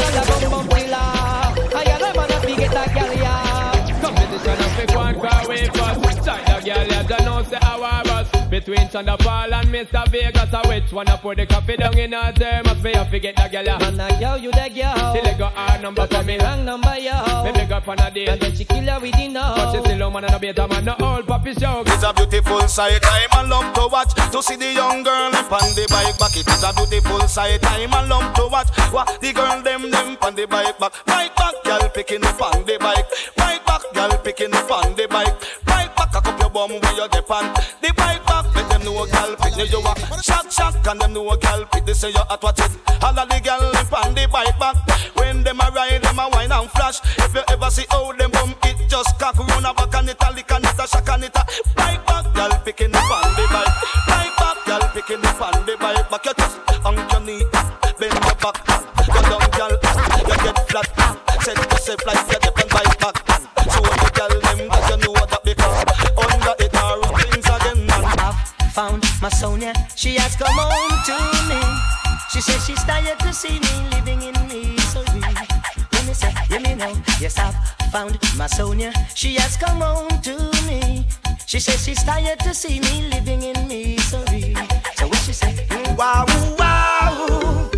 one car way first. China girl, you don't know say our bus. Between Sean Da Paul and Mr. Vegas, I which one I put the coffee down in her thermos. Me have to get that girl. ya. Man a girl, you the girl. She let go her number for me. Wrong number yo. Me big up on a date. And then she kill her with the no. But she still a man and a beta man, no old puppy show. It's a beautiful sight, I'm a love to watch. To see the young girl up on the bike back. It is a beautiful sight, I'm a love to watch. What the girl them them on the bike back. Bike back, girl picking up on the bike. Bike back, girl picking up on the bike. Bike back, cock up your bum where you depend. The bike back, let them know a girl pick. Now you walk shock shock and them know a girl pick. They say you at watch it. All of the girl up on the bike back. When them a ride, them a wine and flash. If you ever see how them bum it, just cock run a back and it a lick and it a shock and it a bike back, girl picking up on the bike. Bike back, girl picking up on the bike. Back your chest, on your knee, bend your back. Go down, girl, you get flat. Set yourself like you my Sonia. She has come home to me. She says she's tired to see me living in misery. Let me say, you me know. Yes, I've found my Sonia. She has come home to me. She says she's tired to see me living in misery. So what she say? Wow, wow,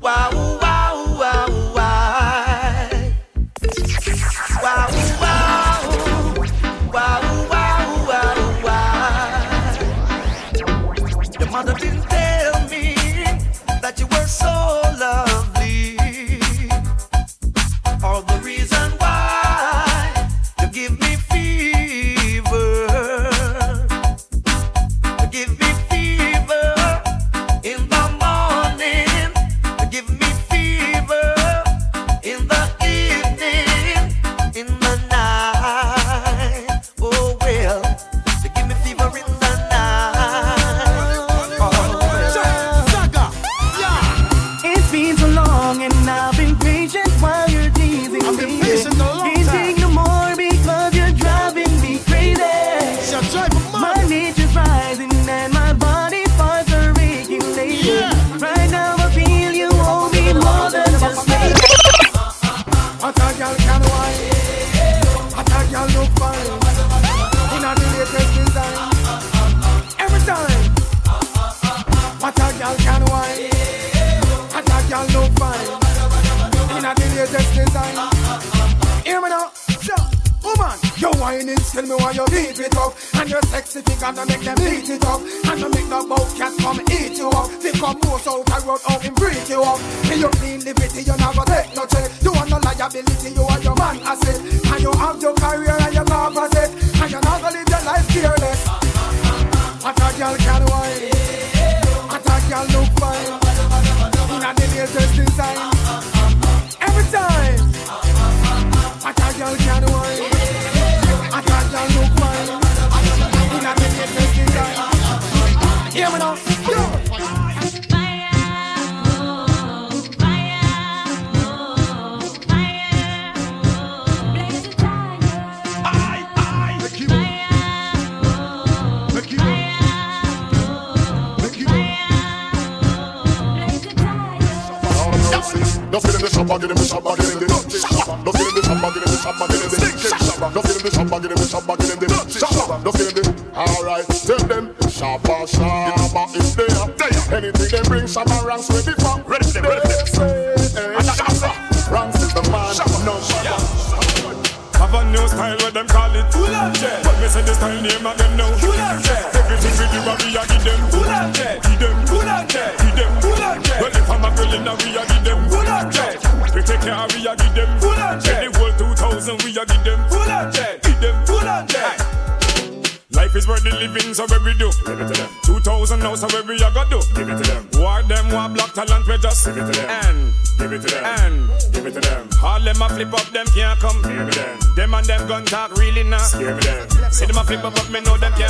wow, wow, mother didn't tell me that you were so lovely. See them a flip up, but me know them can't.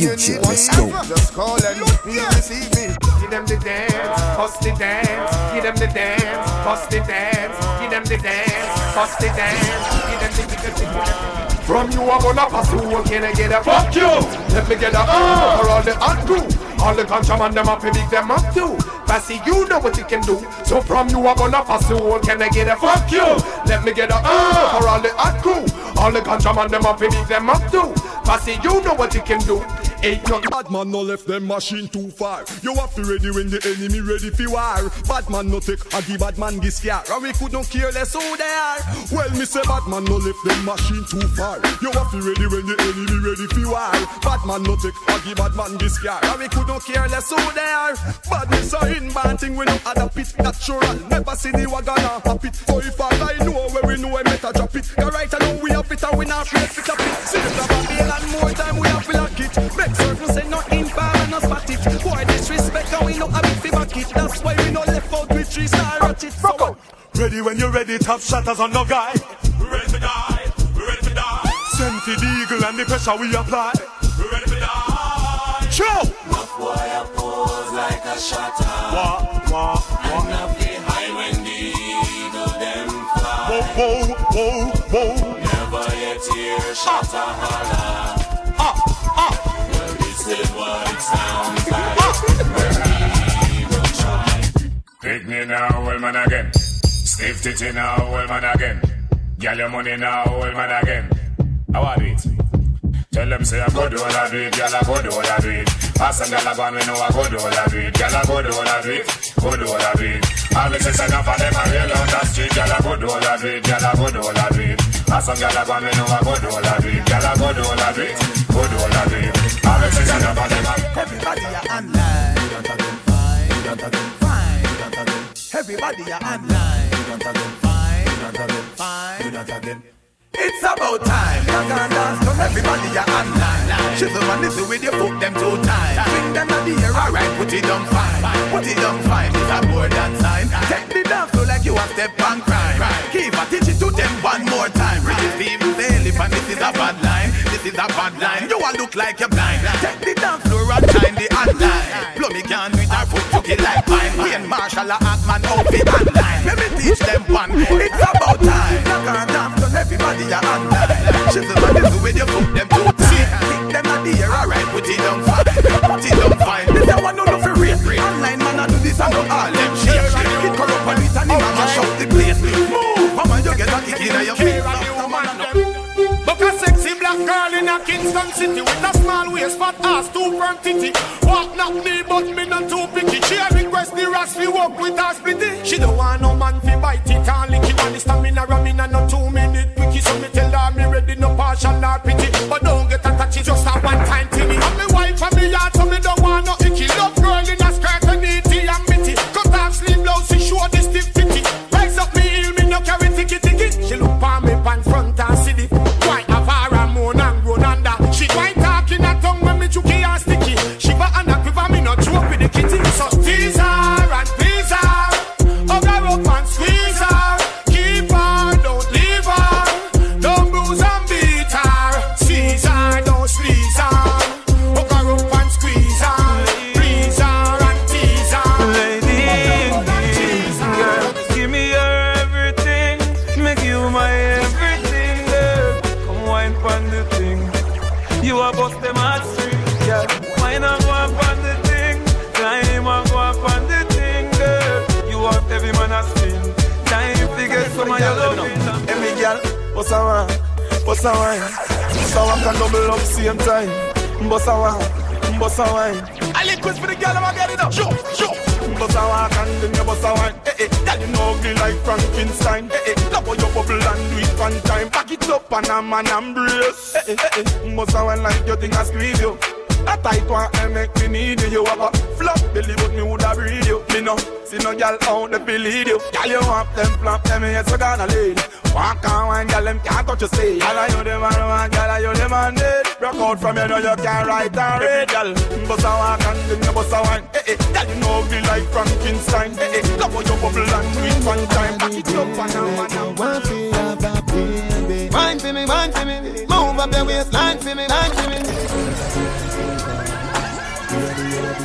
Future, let's go. Just call and people receive me. Give them the dance, bust the dance. Give them the dance, bust the dance. Give them the dance, bust the dance. Give them the, give them the, from you I'm gonna pass you, can I get a fuck you? Let me get a uh, for all the hot crew. All the contraband them up, big them up too. Passy, you know what you can do. So from you I'm gonna pass you, can I get a fuck you? Let me get a uh, for all the hot crew. All the contraband them up, big them up too. Passy, you know what you can do. Ain't no Bad man no left them machine too far. You have to ready when the enemy ready for war. Bad man no take and give bad man this scare. And we could not care less who they are. Well, me say bad man no left them machine too far. You have to ready when the enemy ready for war. Bad man no take and give bad man this scare. And we could not care less who they are. Badness are in thing we no other pit natural. Never see the wagon or a pit. So if I lie know where we know we better drop it. Cause right now we have it and we not afraid to tap it. See the Babylon more time we have to lock it. Make certain say no have it fi back it. That's why we no left out with three star ratchet. Rock out. Ready when you're ready, top shatters on no guy. We ready to die. We ready to die. Send for the eagle and the pressure we apply. We ready to die. Show. Boy, I pose like a shutter. Wah, wah, wah. And up behind when the eagle them fly. Whoa, whoa, whoa, whoa. Never yet hear shutter holler. Ah, ah. Well, this is what it sounds like. When the eagle try. Pick me now, well man again. Stiff titty now, well man again. Get your money now, well man again. How are it? Tell them say I go do all I do it, girl I go do all I do it. Pass and girl I go and we know I go do all I do it. Girl I go do all I do it, go do all I do it. All the say enough of them I real on the street. Girl I go do all I do it, girl I go do all I do it. Pass and girl I go and we know I go do all I do it. Girl I go do all I do it, go do all I do it. All the say enough of them I Everybody are online. Fine. Everybody are online. Fine. It's about time. Rock and dance, come everybody are online. Shizzle and listen with your foot them two times. Swing them at the air, alright, put it on fine. Put it on fine, it's a more than sign. Take the dance floor like you have step on crime. Keep a teach it to them one more time. British Stevens, Elif, and this is a bad line. This is a bad line. You a look like you're blind. Take the dance floor and shine the online. Plummy can with her foot took it like pine. Wayne Marshall a Atman outfit online. Let me teach them one. It's about time. Knock and dance, done everybody a online. Shizzle man, this the way you put them two times. Kick them at the air, alright, put it down fine. Put it down fine. This a one no no for real. Online man, I do this, I know all them shit. It corrupt and it and him a mash up the place. Move, mama, you get a kick in your face. A Kingston city with a small waist, fat ass, two firm titty. Walk not me, but me not too picky. She a request the rats fi walk with her splitty. She don't want no man fi bite it and lick it. Man, the stamina ramming and no two minute quickie. So me tell her me ready, no partial or pity. But don't get a bust a wine. A wine can double up same time. Bust a wine, bust a wine. I liquid for the girl, I'ma get it up. Jump, jump. Bust a wine and then you bust a wine. Eh, eh. Girl, you know ugly like Frankenstein. Eh, eh. Love how you bubble and do it one time. Back it up and a man embrace. Eh, eh, eh, eh. Bust a wine like you think I squeeze you. A tight one and make me need you. You have a flop belly, but me woulda breed you. Me no see no girl out the lead you. Girl, you want them flop, them heads so gonna lead. Walk on one, girl, them can't touch your seat. Girl, you the man, one, girl, you the man dead. Out from you, know you can't write and read. Girl, bust a walk and then you bust a wine. Eh, eh. Girl, you know me like Frankenstein. Eh, eh. Love how you bubble and do it one time. Back it up and now and now. Want to have a baby. Wine for me, wine for me. Move up your waistline for me, line for me.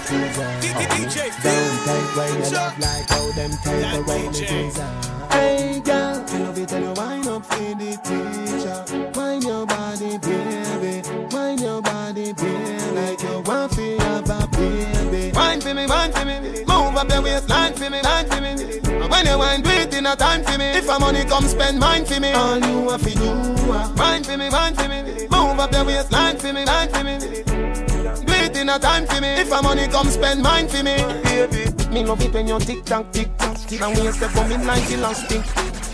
DJ Down tight when you love like how them tight when me teaser. Hey girl, I love it tell you wine up for the teacher. Wine your body, baby. Wine your body, baby. Like you want to have a baby. Wine for me, wine for me. Move up your waistline for me, line for me. When you wine, do it in a time for me. If a money come spend mine for me. All you have to do, wine for me, wine for me. Move up your waistline for me, line for me. Do it in a time for me. If a money come spend mine for me, baby. Me love it when you tick tock, tick tock, and we step on me like elastic.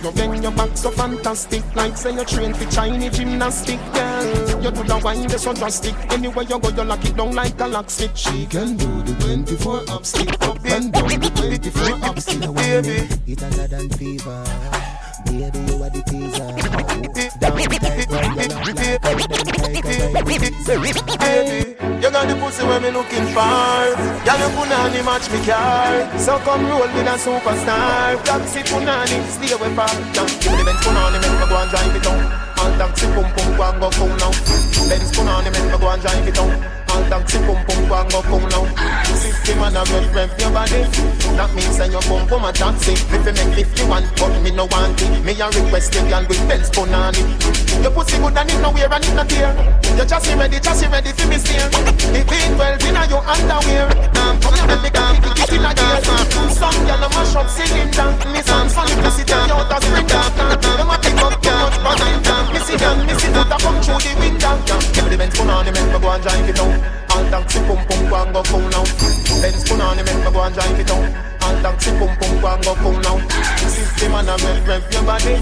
You bend your back so fantastic, like say you train for Chinese gymnastic, girl. You do the wine that's so drastic. Anywhere you go, you lock it down like a lock stick. She can do the 24 up stick up and down the 24 up stick, baby. It harder than fever. Baby, you are the teaser. Down tight when you love like how them Baby, you got the pussy where me looking for. Girl, you punani match me car. So come roll with a superstar. Taxi punani, stay away far. Now, give me the Benz punani, make me go and drive it down. All taxi pum pum go and go cool now. Benz punani, make me go and drive it down. All taxi pum pum go and go cool now. Fifty man a rev rev your body. That means say you pum pum a taxi. Me fi make fifty one, but me no want it. Me a request the girl with Benz punani. Your pussy good and it no wear and it no tear. You just ready, just ready for me steer. The beat well in a your underwear. Um, come here, make a kick it in a gear. Some gyal a mash up cylinder. Me some funny pussy take you out a sprinter. Them a pick up too much body. Me see them, me see them that come through the window. Give me the Benz put on me go and drive it down. All taxi pum pum go and go cool now. Benz put on the make go and drive it down. All taxi pum pum go and go cool now. Fifty man a rev rev your body.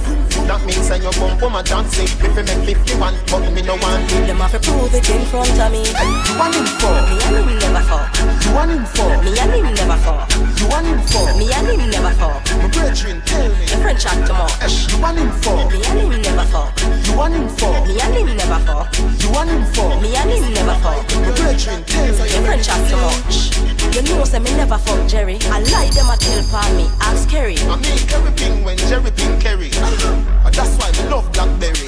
That means say you pum pum a taxi. If you make fifty one, but me no want it. Them have to prove it in front of me. You want him for? Me and him never fuck. You want him for? Me and him never fuck. You want him for? Me and him never fuck. My brethren, tell me. Your friend chat much. You want him for? Me and him never fuck. You want him for? Me and him never fuck. You want him for? Me and him never fuck. My brethren, tell me. Your friend chat much. You know say me never fuck Jerry. I lie them a tell for me. Ask Kerry. I make everything when Jerry Pink carry. And that's why me love Blackberry.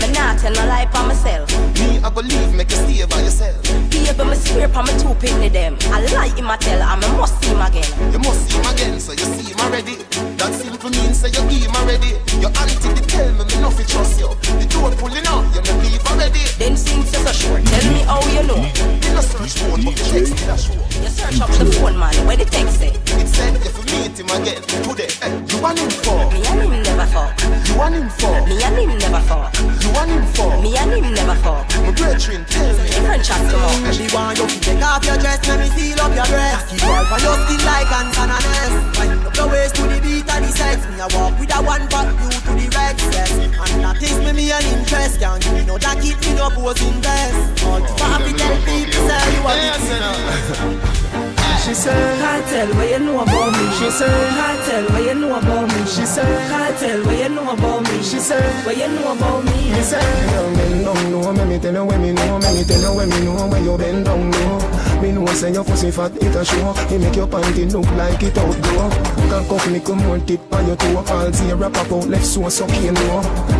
Me not tell no lie for myself. Me I believe make you stay by yourself. Even me swear for me two pitney them. I lie him, I tell her, I must see him again. You must see him again, so you see him already. That simple means say you give him already. Your auntie they tell me me nothing trust you. The door pulling out, you me leave already. Then since you're so sure, tell me how you know. You no search phone, but you text me that show. You search up the phone, man. Where the text say? It said if you meet him again today, eh, you want him for? Me and him never fuck. You want him for? Me and him never fuck. You want him for? Me and him never fuck. My brethren, tell me. Different chat come out. She want you to take off your dress, let me seal up your breast. Keep all for your skin like ants and an S. Wind up your waist to the beat of the sex. Me a walk with a one but you to the red sex. And that is me me an interest. Can't give me no jacket, me no pose invest. All for happy tell people say you are the She said, Kartel, what you know about me? She said, Kartel, what you know about me? She said, Kartel, what you know about me? She said, what you know about me? Me said, young bend down low, me me tell you when me know, me me tell you when me know when you bend down low. Me know say your pussy fat, it a show. Me make your panty look like it outgrow. Cock up, me come on tip on your toe. Fall zero pop out left so so can't know.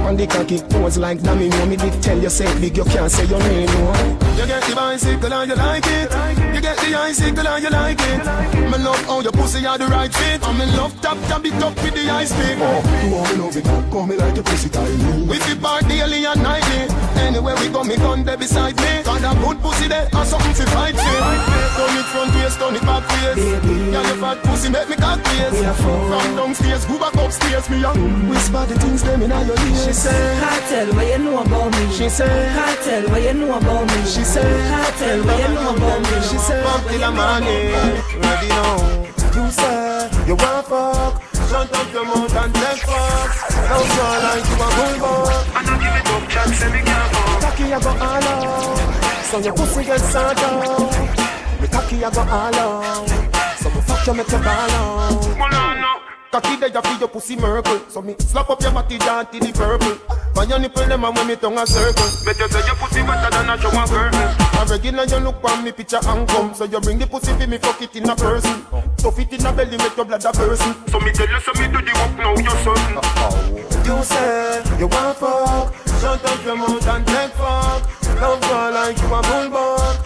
On the cocky pose like dummy know. Me did tell you say big, you can't say your name no. You get the bicycle and you like it. You get the icicle and you like it. Me love how your pussy are the right fit. And me love tap tap it up with the ice pick. Oh, you want me love it, call me like your pussy tiny. We fit part daily and nightly. Anywhere we go, me gun there beside me. Got a good pussy there, and something to fight with. Turn it front waist, turn it back waist. Yeah, your fat pussy make me cock waist. From downstairs, go back upstairs, me young. Whisper the things them in your ears. She said, Kartel, what you know about me? She said, Kartel, what you know about me? She said, Kartel, what you know about me? She said, fuck till I'm money, ready now. You say, you want fuck, shut up your mouth and take fuck. Don't sound like you a bulldog. I don't give it up, chat, say me can't fuck. Cocky, I go all out, so your pussy get sat out. Me cocky, I go all out, so me fuck you, make you ball out. Cocky there for your pussy miracle. So me slap up your body down to the purple. When your nipple them and when me tongue a circle. Better say your pussy better than a shower curtain. A regular you look on me picture and come. So you bring the pussy for me fuck it in a person. Stuff it in a belly make your blood a person So me tell you so me do the work now you son You say you want fuck. Shut up your mouth and take fuck. Love her like you a bulldog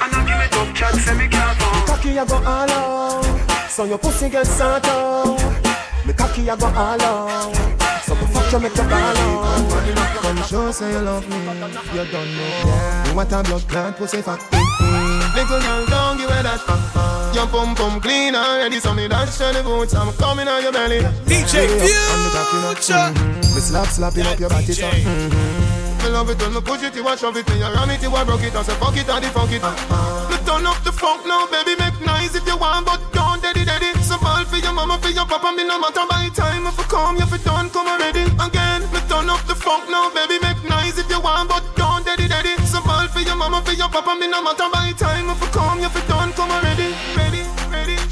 chat say me can't fuck Cocky I go all out So your pussy get sat out me cocky, I go all out. So me fuck you, make you ball out. Come show, say you love me. You don't know. You want a blood clot, pussy fat. Mm-hmm. Little girl, don't give it that. Your pum pum clean already, so me dash to the boots. I'm coming on your belly. DJ Future. Me slap slapping up your body, so. Mm-hmm. Me love it when me push it, you a shove it, me a ram it, you a broke it, I say fuck it, I fuck it. Me turn up the funk now, baby, make nice if you want, but don't daddy daddy. So ball for your mama, for your papa, me no matter by time if you come, if you done, come already. Again, me turn up the funk now, baby, make nice if you want, but don't daddy daddy. So ball for your mama, for your papa, me no matter by time if you come, if you done, come already. Ready, ready.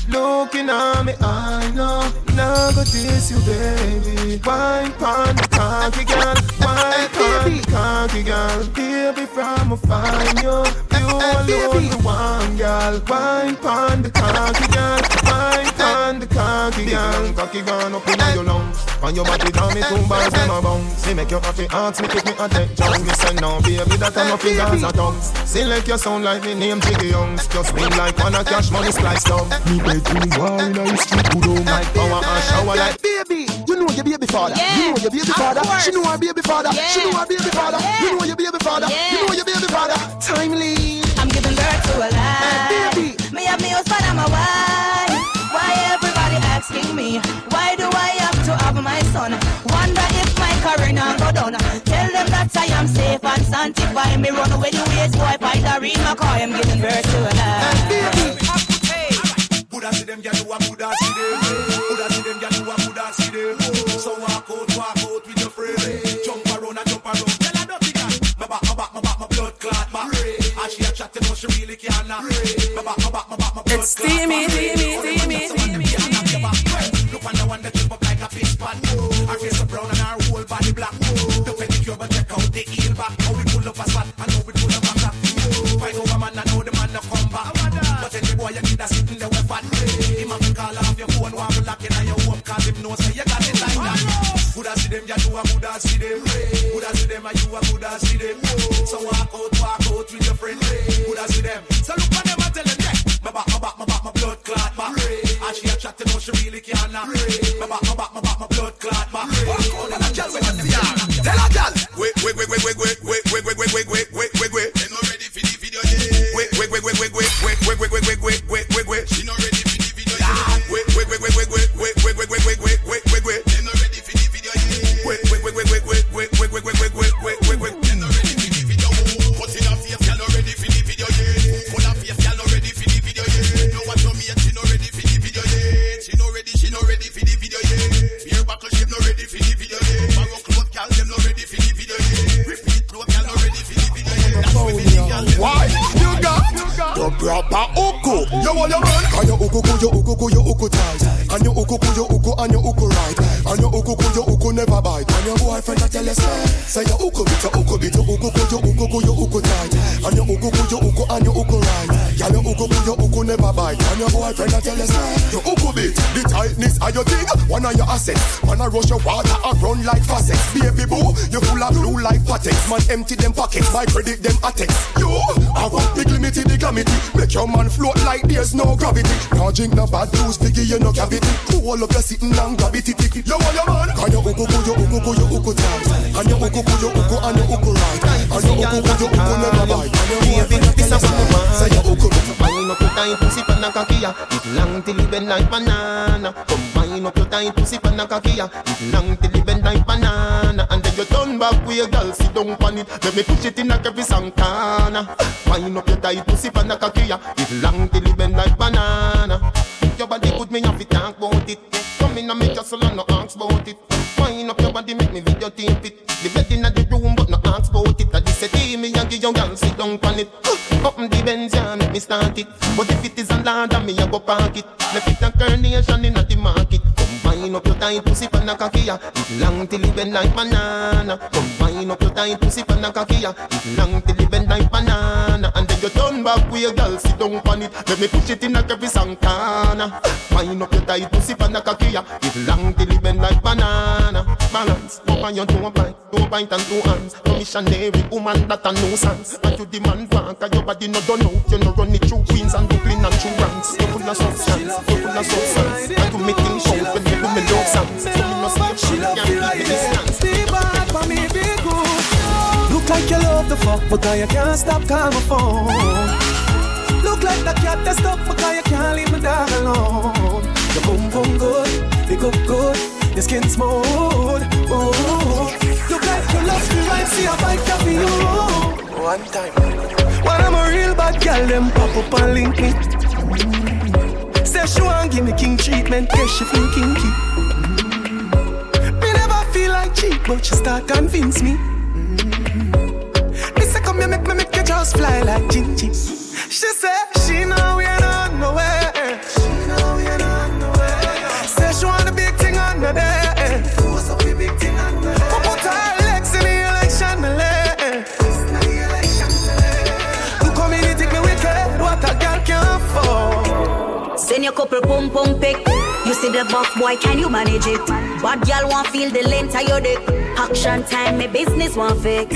Looking at me, I know, now go this you, baby. Wine pan the cocky girl, wine pan the cocky girl. Baby, from a fine you, you alone the one girl. Wine pan the cocky girl, wine pan the cocky girl. Cocky gone up in your lungs, on your body down me two bars in my bones. See make you happy, ask me, take me attention. Me say no, baby, that I no fingers or tongues. Select your sound like me name Jiggy Youngs. Just win like one a cash money slice down. Me bedroom wall in a street, good old like power and shower like baby. You know your baby father. You know your baby father. She know her baby father. She know her baby father. You know your baby father. You know your baby father. Timely. I'm giving birth to a lie. Baby. Me have me husband and my wife. Why everybody asking me? Why do I have my son? Wonder if my career now go down. Tell them that I am safe and sanctified. Me run away the waste boy by the ring my car. I'm giving birth to a lie. Buddha see them, gyal, you a Buddha see them. Buddha see them, gyal, you a Buddha see them. So walk out, walk out with your friend. Jump around and jump around. Tell her dirty girl. My back, my back, my back, my blood clot back. And she a chat, you know she really can't knock. My back, my back, my back, my blood It's clot steamy, back. steamy, steamy, steamy. Look on the one that jump up like a fish pan no. Face so brown and our whole body black. The pedicure but check out the heel back. How we pull up a spot and how we pull up a crack. No. Fight over man and know the man no come back. But any boy you need a sitting there with fat, Him have to call off your phone while we lock in and your home cause him knows say you got it like that. Coulda see them, you do a coulda see them. Coulda see them, I do. a coulda see them. So walk out, walk out with your friend. Coulda see them. So look at them and tell them, yeah, my back, my back, my back, my blood clot back. And she a chat to know she really can't not. My back, my back, my back, my blood clot Man empty them pockets, my credit them attacks. You, I want big limity, the glamity. Make your man float like there's no gravity. Now drink no bad juice, figure you no cavity. Hold up your sitting and grab it, tick. You want your man? Can you uku, you uku, you uku tight. And you uku, you uku, and you uku right. And you uku, you uku never bite. And you Baby, this is what I. Say you uku. Combine up your tight pussy pan a kakia. It long till it bend like banana. Combine up your tight pussy pan a kakia. It long till back girl, sit down on it. Let me push it in a every Santana. Wind up your tight pussy pan a kakia. It long till it bend like banana. Your body good, me have to talk about it. Come in and make your soul no ask about it. Wind up your body, make me video tape it. The bed in the room, but no ask about it. I just say, "Hey, me and give your girl sit down on it. Up in the Benz, yeah, make me start it. But if it is a land, me a go park it. Left it a carnation in the market. Combine up your tight pussy pan a kakia. It long till it bend like banana. Combine up your tight pussy pan a kakia. It long till it bend like banana. And then you turn back with your girl sit down on it. Let me push it in a every Santana. Wind up your tight pussy pan a kakia. It long till it bend like banana. Balance up on your toe bite, toe bite and two hands. No missionary woman that a nuisance. What you demand for? Cause your body no done out. You no run it through Queens and Brooklyn and through ranks. You full of substance, you full of substance. The fuck, but you can't stop calling my phone. Look like the cat that's stuck, because you can't leave my dog alone. Your boom boom good, you go good, your skin smooth. Ooh. Look like you love me right, see a bike for you. One time. When I'm a real bad girl, them pop up and link me. Mm. Say she want give me king treatment, yeah she feel kinky. Mm. Me never feel like cheap, but she start convince me. Me come here, make me make you just fly like Gingy. She say she know we ain't on nowhere. She know we ain't on nowhere. Say she want a big thing. Force up the under there. Put her legs in the election, me lay. You come in, you think me wicked, what a girl can afford. Send your couple pum pum pick. You see the buff boy, can you manage it? Bad girl want feel the length of your dick. Action time, my business want fix.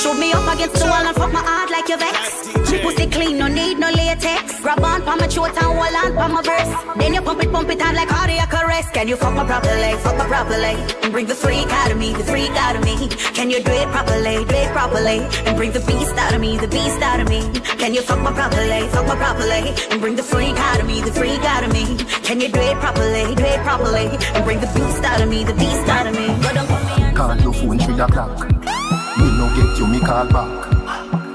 Shoot me up against the wall and fuck my heart like you vex. Me pussy clean, no need no latex. Grab on pa my throat and hold on pa my verse. Then you pump it, pump it hard like cardiac arrest. Can you fuck my properly, fuck my properly, and bring the freak out of me, the freak out of me. Can you do it properly, do it properly, and bring the beast out of me, the beast out of me. Can you fuck my properly, fuck my properly, and bring the freak out of me, the freak out of me. Can you do it properly, do it properly, and bring the beast out of me, the beast out of me. Go down for me. Three o'clock. Me no get you, me call back.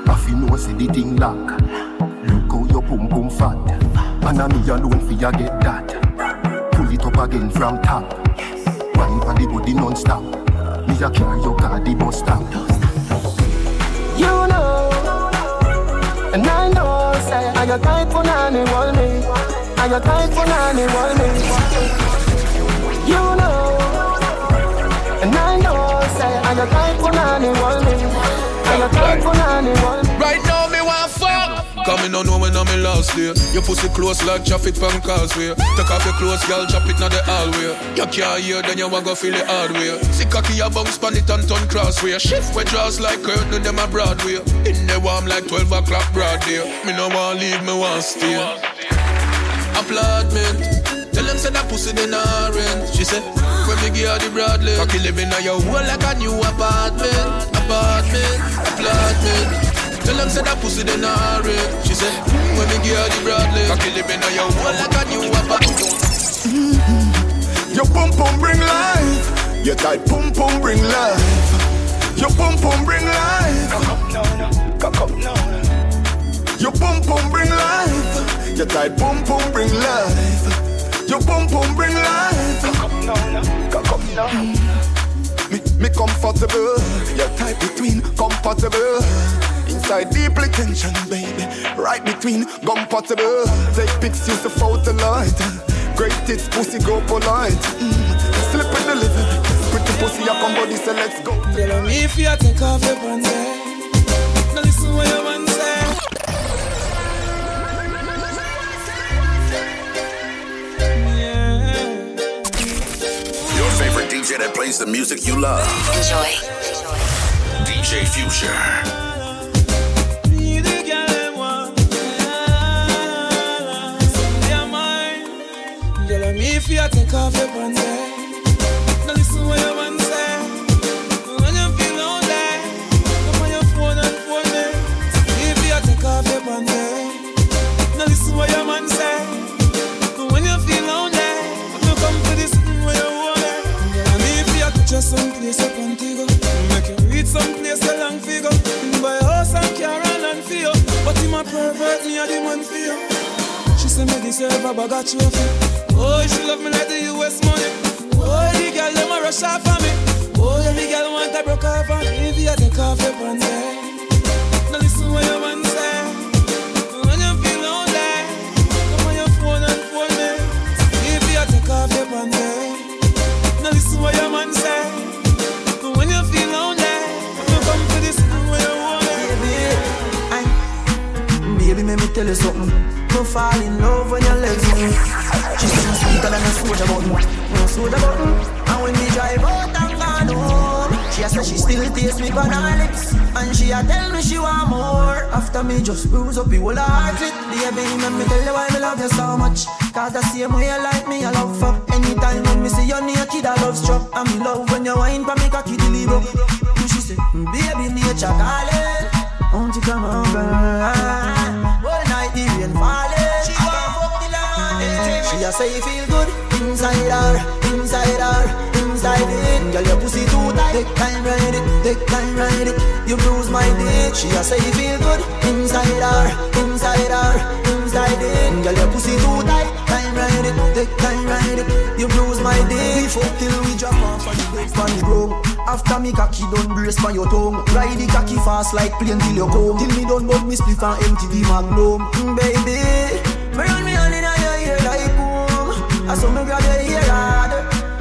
I feel no say the thing lock. Look how your pum pum fat. And a me alone fi ya get that. Pull it up again from top. Wine for the body non-stop. Me a carry your car the bus stop. You know, and I know, say, I got tight for nanny, wall me. I got tight for nanny, wall me. You know, and I know, Right now me want fuck Cause me no know when I'm in last day. Your pussy close like traffic from causeway. Take off your clothes, girl, drop it now the hallway. You can't hear, then you want go feel it hard way. See cocky, you bounce pan it and turn crossway. Shift where draws like curtain, them a Broadway. In the warm like 12 o'clock broad day. Me no want leave, me want stay. Applaudment. Tell them say that pussy then a rent. She said, when me give her the broadly. Cocky living on your wall like a new apartment. Apartment, apartment. Tell them say that pussy then a rent. She said, when me give her the broadly. Cocky living on your wall like a new apartment. Your pum pum bring life. Your tight pum pum bring life. Your pum pum bring life. Cock up, no, no. Cock up, no, no. Your pum pum bring life. Your tight pum pum bring life. Your pum pum bring life. Cock up, no, no. Cock up, no. Me, me comfortable. Your tight between comfortable. Inside deeply tension, baby. Right between comfortable. Take pics, use the photo light. Great tits, pussy go polite. Mm. Slip in the living. Pretty pussy, I come body, say let's go. Tell me if you take off your pants? Now listen what your man DJ that plays the music you love. Enjoy. DJ Future. Tell me if you take off your pants, touch us someplace up Antigua, make you reach someplace a long figure. Buy house and car and land for you, but him a pervert, me a the man for you. She say me deserve a bag of trophy. Oh, she love me like the US money. Oh, the girl them a rush off for me. Oh, every girl want a broke off on me. If you take off your pants, Baby, let me tell you something. No fall in love when you legs me. She seems sweeter than a soldier button. No soldier button. And when we drive out and gone home, she a say she still taste me on her lips. And she a tell me she want more. After me just bruise up the whole heart it. Baby, let me tell you why me love you so much. Cause the same way you like me, I love for. Anytime when me see you naked, I love struck. I'm in love when you wine for me cocky deliver. And she say, baby, nature calling. Won't you come over? The rain falling. She want fuck the land. She a say feel good inside her, inside her, inside it. Girl, your pussy too tight. Take time ride it, take time ride it. You bruise my dick. She a say feel good inside her, inside her, inside it. Girl, your pussy too tight. Time ride it, take time ride it. You bruise my dick. We fuck till we drop off on the bed on the ground. After me cocky don't brace on your tongue. Ride the cocky fast like plane till you come. Till me done bug me spliff and empty the magnum. Mm, Baby, me run me hand in your ear like boom. I saw me grab your ear hard.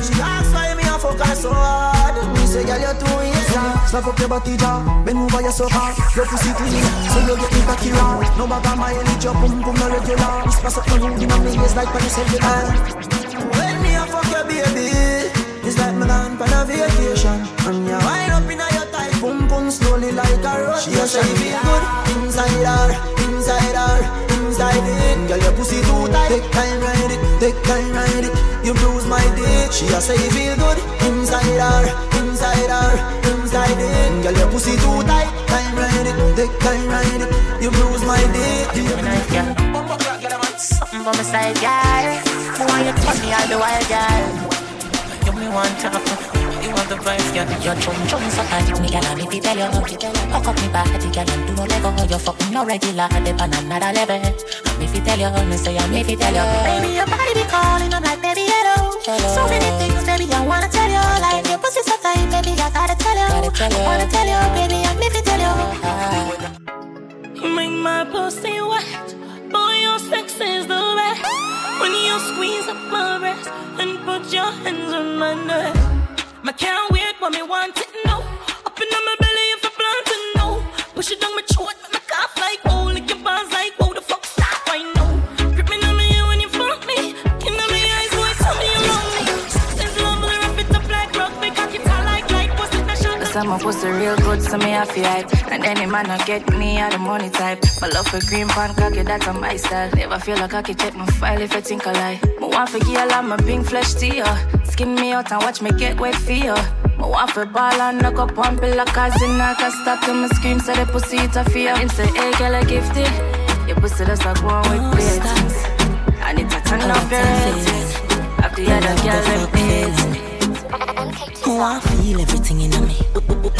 She ask why me a fuck her so hard. Me say girl you're too easy. Slap up your body jaw Bend over your sofa. Your pussy clean. So you get me cocky raw. No bag of mileage Your pum pum no regular. Whisper something rude in my ears Like when you say the When me a fuck your baby it's like me gone on a vacation. And you wind up in a your tight Pum pum slowly like a rotation She a say feel good. Inside her, inside her, inside it. Girl your pussy too tight. Take time ride it, take time ride it. You bruise my dick. She a say feel good. Inside her, inside her, inside it. Girl your pussy too tight. Time ride it, take time ride it. You bruise my dick. Something for my side, girl. Who want you touch me? All the while, girl? Me want to You want the vibes, girl? Your chum chum so hot Me girl, and if you tell you Hook up me body, girl And do no lego You fucking no regular Dip on another level. And if you tell you Me say I'm if you tell you Baby, your body be calling I'm like, baby, hello. So many things, baby I wanna tell you Like your pussy so tight, baby I gotta tell you. I wanna tell you, baby I'm if you tell you. You make my pussy wet Boy, your sex is the best. When you squeeze up my breast And put your hands on my neck. I can't wait when me want it, no Up in my belly if I plan to know. Push it down my throat, say my pussy real good, so me have to hype. And any man not get me out the money type. My love for green pan cocky, that's on my style. Never feel like I can check my file if I think I lie. My want for girl, I'm a pink flesh to you. Skin me out and watch me get wet for you. My want for ball and knock up one pillar, cause in I can stop till my scream, say the pussy it a fear. And say, hey girl, I gifted. Your pussy that's like one with plates. And it's a turn up your head. After the other girl, them I want feel everything in me.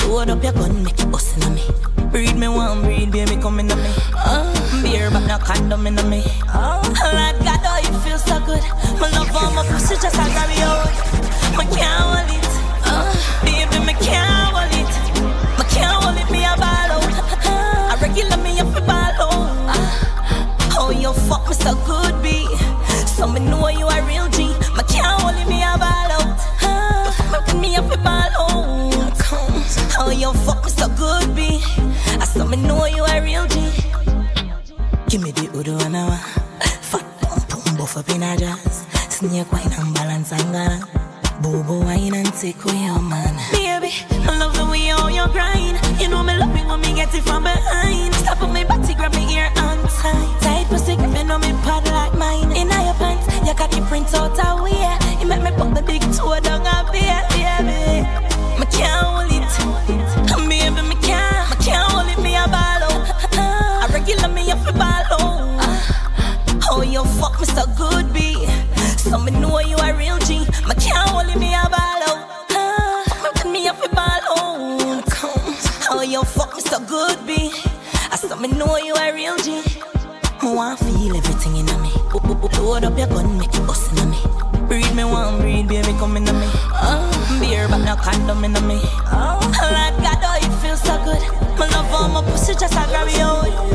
Load up your gun, make it bust in me. Breed me one, breed baby come in me. Uh, beer but no condom in me. Uh, Lord God, oh you feel so good. My love on my pussy just a grab you out. My can't hold it. Uh, baby, me can't hold it. Me can't hold it, me a ball out. I regular me up a ball out. Uh, oh you fuck me so good, B. So me know you you fuck me so good, B. I saw me know you a real G. Give me the Udo and I Fat pump pump buff up in a jazz. Snake wine and balance and gala. Bobo wine and take away your man. Baby, I love the way how you grind. You know me love it when me get it from behind. Stop on me body, grab me ear and tight Tight pussy, grip me know me pad like mine. In your pants, you cocky print out a way You make me put the big toe down a bit, baby. Me can't hold So me know you a real G. Me can't hold me a ball out. Put me up a ball out. Oh, you fuck me so good, B. I saw me know you a real G. Me want feel everything in me. Load up your gun, make it bust in me. Breed me one, breed baby, come in me. Uh, beer, but no condom in me. Oh, Lord God, oh, it feels so good. My love on my pussy, just a grab you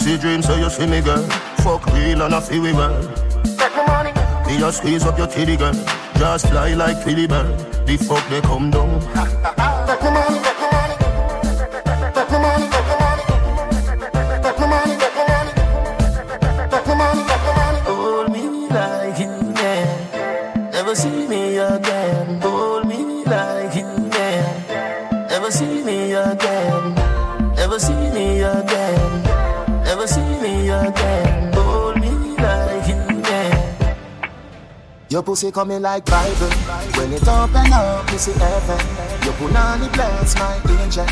pussy dream, so you see me, girl. Fuck real and I feel we well. Me just squeeze up your titty, girl. Just fly like Philly bird. The fuck they come down. Hold Your pussy coming like Bible. When it open up, you see heaven. Your punani bless my angel.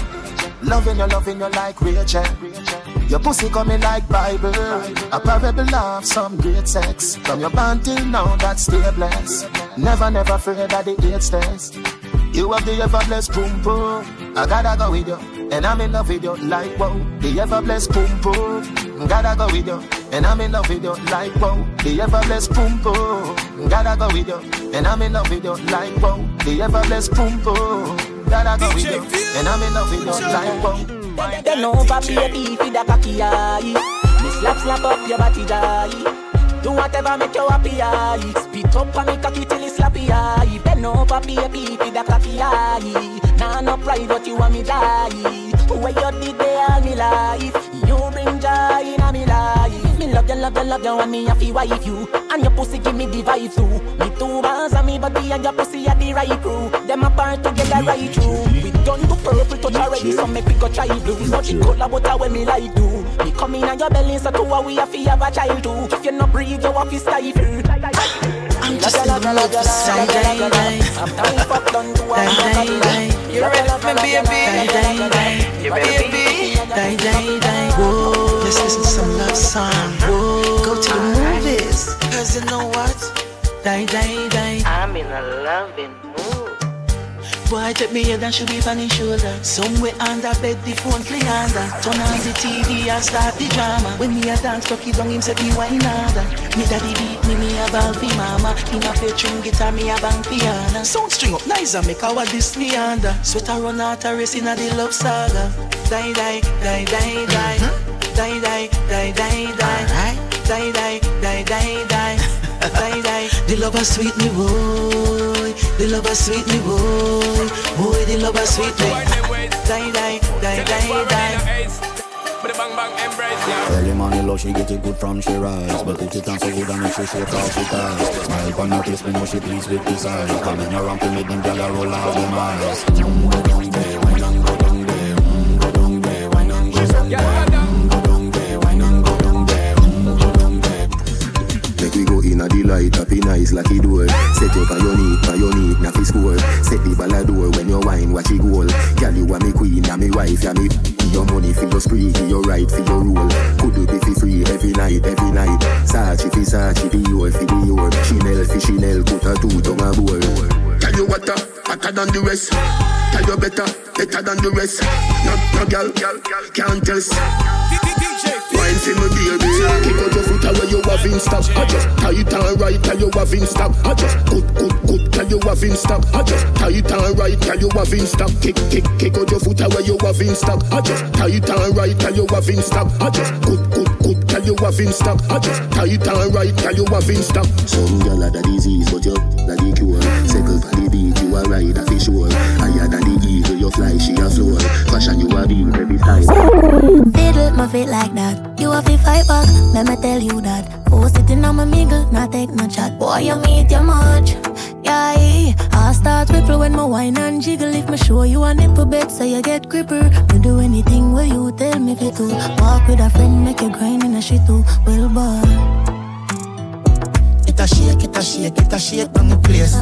Loving you, loving you like Rachel. Your pussy coming like Bible. A parable of some great sex. From your band till now, that's still blessed. Never, never afraid of the AIDS test. You have the ever blessed boom boom. I gotta go with you, and I'm in love with you like wow. The ever blessed boom boom. Gotta go with you, and I'm in love with you like wow. The ever blessed boom boom. Gotta go with you, and I'm in love with you like wow. The ever blessed boom boom. Gotta go with you, and I'm in love with you like wow. Bend over, baby, feed a cocky eye. Me slap, slap up your body, die. Do whatever make you happy, eye. Spit up on me cocky till it's slappy, eye. Bend over, baby, feed a cocky eye. Nah, no pride, but you want me die. Where you did they all me life. You bring joy in a me life. Me love you, love you, love you, and me have to wife you. And your pussy give me the vibe too. Me two bars and me body and your pussy are the right crew. Them apart together right through. We done to purple touch already, so make we go try blue. Not the color, but I when me like do. Me come in and your belly, so two a we have to have a child too. If you not breathe, you have to stifle. I'm just in the mood for some day, day. Die, die, die. You ready for me, baby? Die, die, die. Baby, die, die, die. Whoa, let's listen to some love song. Whoa, go to the movies. Cause you know what? Die, die, die. I'm in a loving mood. Boy, take me head and should be on his shoulder. Somewhere under bed, the phone play under. Turn on the TV and start the drama. When me a dance, cocky down, him say me wine harder. Me daddy beat me, me a ball fi mama. Him a play string guitar, me a bang piano. Sound string up nice and make our this me under. Sweat a run out a race in a the love saga. Die, die, die, die, die. Mm-hmm. Die, die, die, die, die. Die, die, die, die, die. Die, die. The lover sweet me, boy. The lover sweet me, boy. Boy, the lover sweet me. die, die, die, die, die. But the bang bang embrace, yeah. Early money low, she get it good from she rise But put it on so good and make she shake off she ties Smile on her face, me know she pleased with this eyes Coming around to make them gyal a roll out them eyes Make we go in a delight, happy nice like it door. Set you on your knee, on your knee, na score. Set the ball a door when you wine, watch it goal. Girl, you are me queen, ya me wife, ya me. Your money for your spree, for your right, for your rule. Could do be free every night, every night. Sachi fi Sachi, be your fi be your. Chanel fi Chanel, put a two tongue a bowl. Tell you what, uh, hotter than the rest. Tell you better, better than the rest. No, no girl, can't test. Wine for me baby Kick out your foot away you have in stock I just tight and right tell you have in stock I just good good good tell you have in stock I just tight and right tell you have in stock Kick kick kick out your foot away you have in stock I just tight and right tell you have in stock I just good good good tell you have in stock I just tight and right tell you have in stock Some gyal a disease, but you the the cure. Circle for the beat, you a ride a fish sure. Higher than the eagle, you fly, she a floor. Fashion you a beat every style. Fiddle my feet like that. You have to fight back, let me tell you that. Oh, sitting on my mingle, not take no chat. Boy, you meet your much. Yeah, eh. I start ripple when my wine and jiggle. If me show you a nipple bed, so you get gripper. Me do anything where you tell me fit to. Walk with a friend, make you grind in a shit too. Well, boy. It a shake, it a shake, it a shake on the place.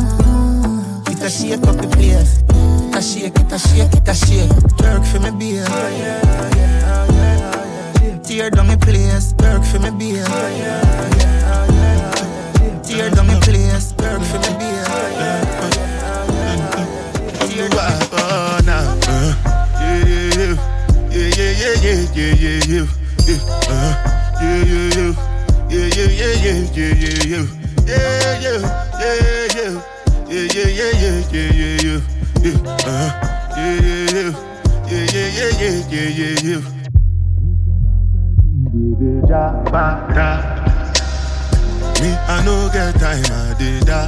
It a shake up the place. A shake, it a shake, it a shake. Jerk for me beer. Tear down the place. Jerk for me beer. Tear down the place. Jerk for me beer. Tear down the Oh, now. Uh, yeah, yeah, yeah, yeah, yeah, yeah, yeah, yeah, yeah, uh, yeah, yeah, yeah. Yeah, yeah, yeah, yeah, yeah, yeah, yeah. Yeah, yeah, yeah, yeah. Yeah, yeah, yeah, yeah, yeah, yeah, yeah. Yeah, uh, yeah, yeah, yeah. Yeah, yeah, yeah, yeah, yeah. Me, I no get time, I did da.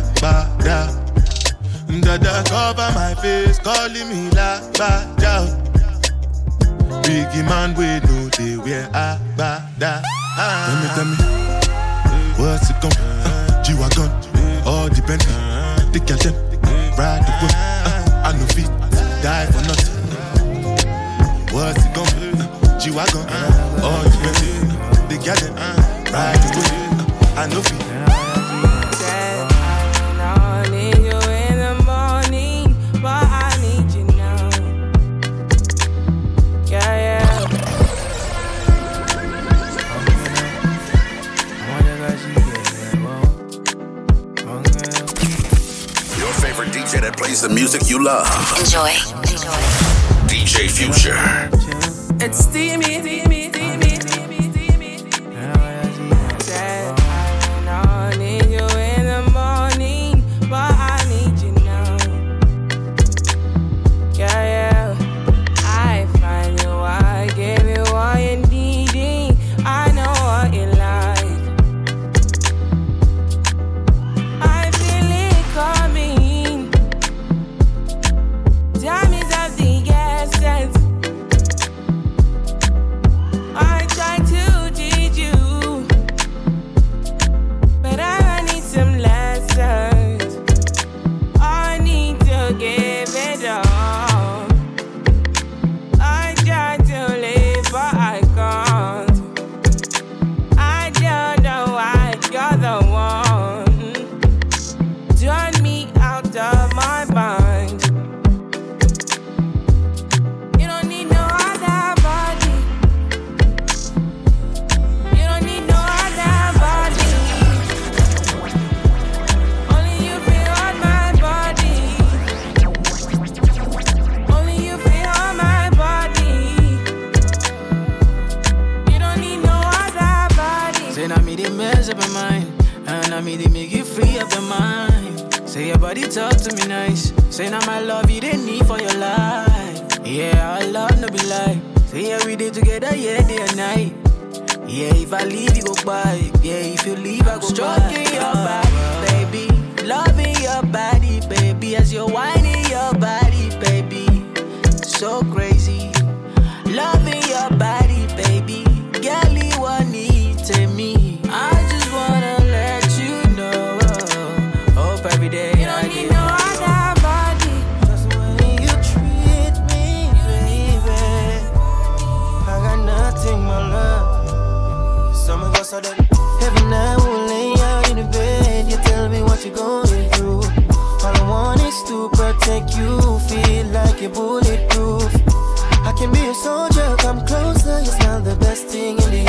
Dada cover my face, calling me la. Biggie man, we know they wear a, ba, me, tell me, what's it gon' uh, G-Wagon, all the Bentley, the girl ride the whip, uh, die for nothing. What's it gon' uh, G-Wagon, uh, all the Bentley, the uh, ride the uh, I no fit. Plays the music you love. Enjoy. Enjoy. DJ Future. It's steamy, steamy, steamy, So that every night we'll lay out in the bed. You tell me what you're going through. All I want is to protect you, feel like you're bulletproof. I can be a soldier, come closer. You smell the best thing in the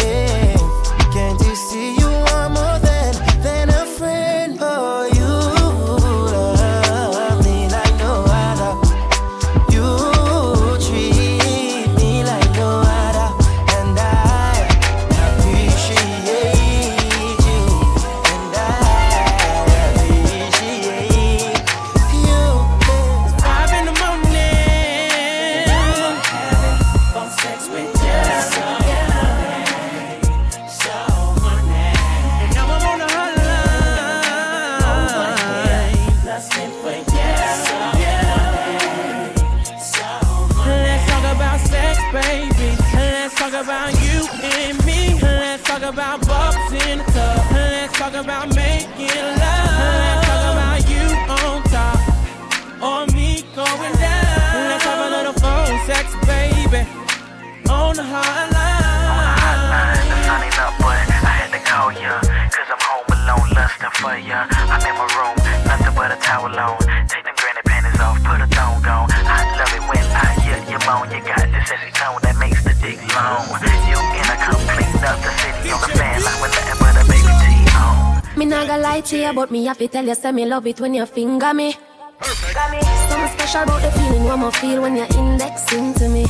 gonna lie to you, but me have to tell you, say me love it when you finger me. Something special about the feeling one more feel when you're indexing to me.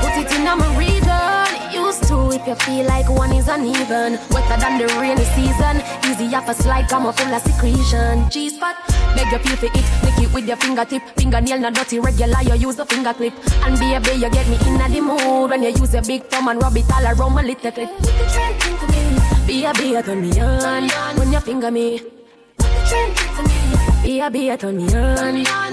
Put it in my region. Used to if you feel like one is uneven. Wetter than the rainy season. Easy off a slide, come up full of secretion. G spot, beg you feel for it. Lick it with your fingertip. Fingernail not dirty, regular. You use the finger clip. And be a baby, you get me in the mood when you use your big thumb and rub it all around my little clip. Be a be a turn me on when you finger me. Be a be a turn me on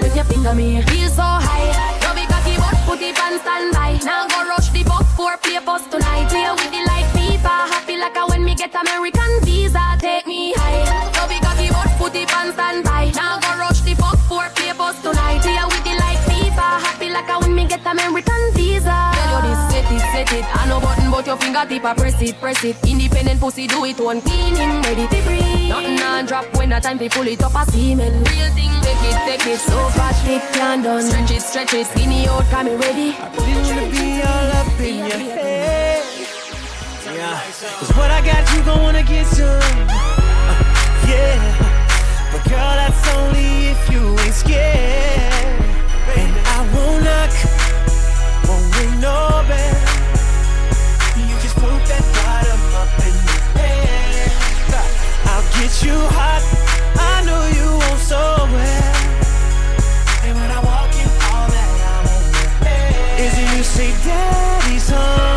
when you finger me. Feel so high, rub it cocky but put it on standby. Now go rush the buck for play post tonight. Play with the like FIFA. Happy like a when me get American visa. Take me high, rub it cocky but put it on standby. Now go rush the buck for play post tonight. Play a when me get American visa. Tell you this, set it, set it. I no button but your fingertip I press it, press it. Independent pussy do it one cleaning, ready to breathe. Nothing on drop when a time to pull it up a semen. Real thing, take it, take it. So fast it can done. Stretch it, stretch it. Skinny out, come me ready. I wanna be all up in your head. Yeah, cause what I got, you gon' wanna get some. Uh, yeah, but girl, that's only if you ain't scared. And I won't knock, You just put that bottom up in. I'll get you hot, I know you want. And when I walk in, all that I'm is you say, Daddy's home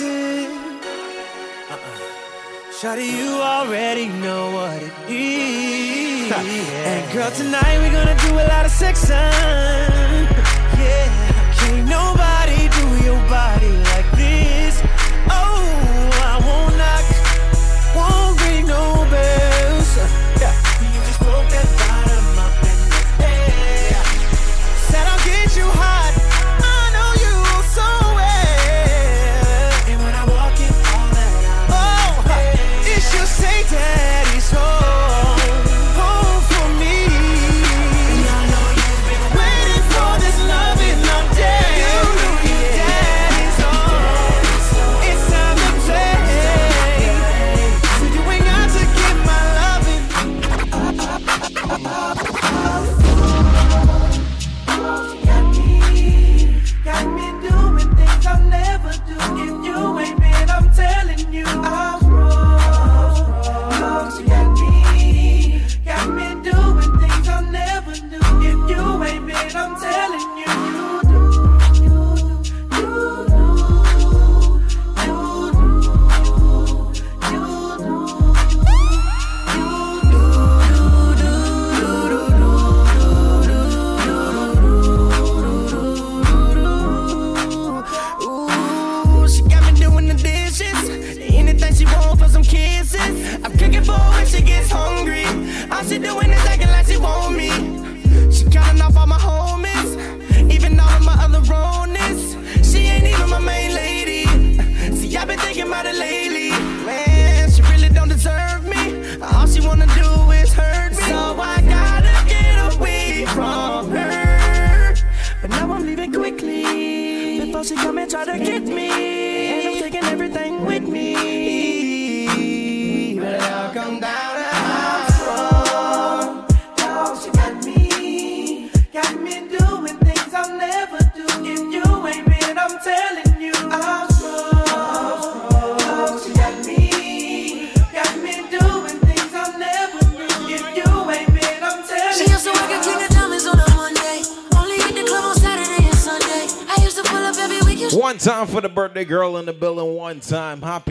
lot. Uh-uh. Shawty, you already know what it is. And girl, tonight we're gonna do a lot of sexing.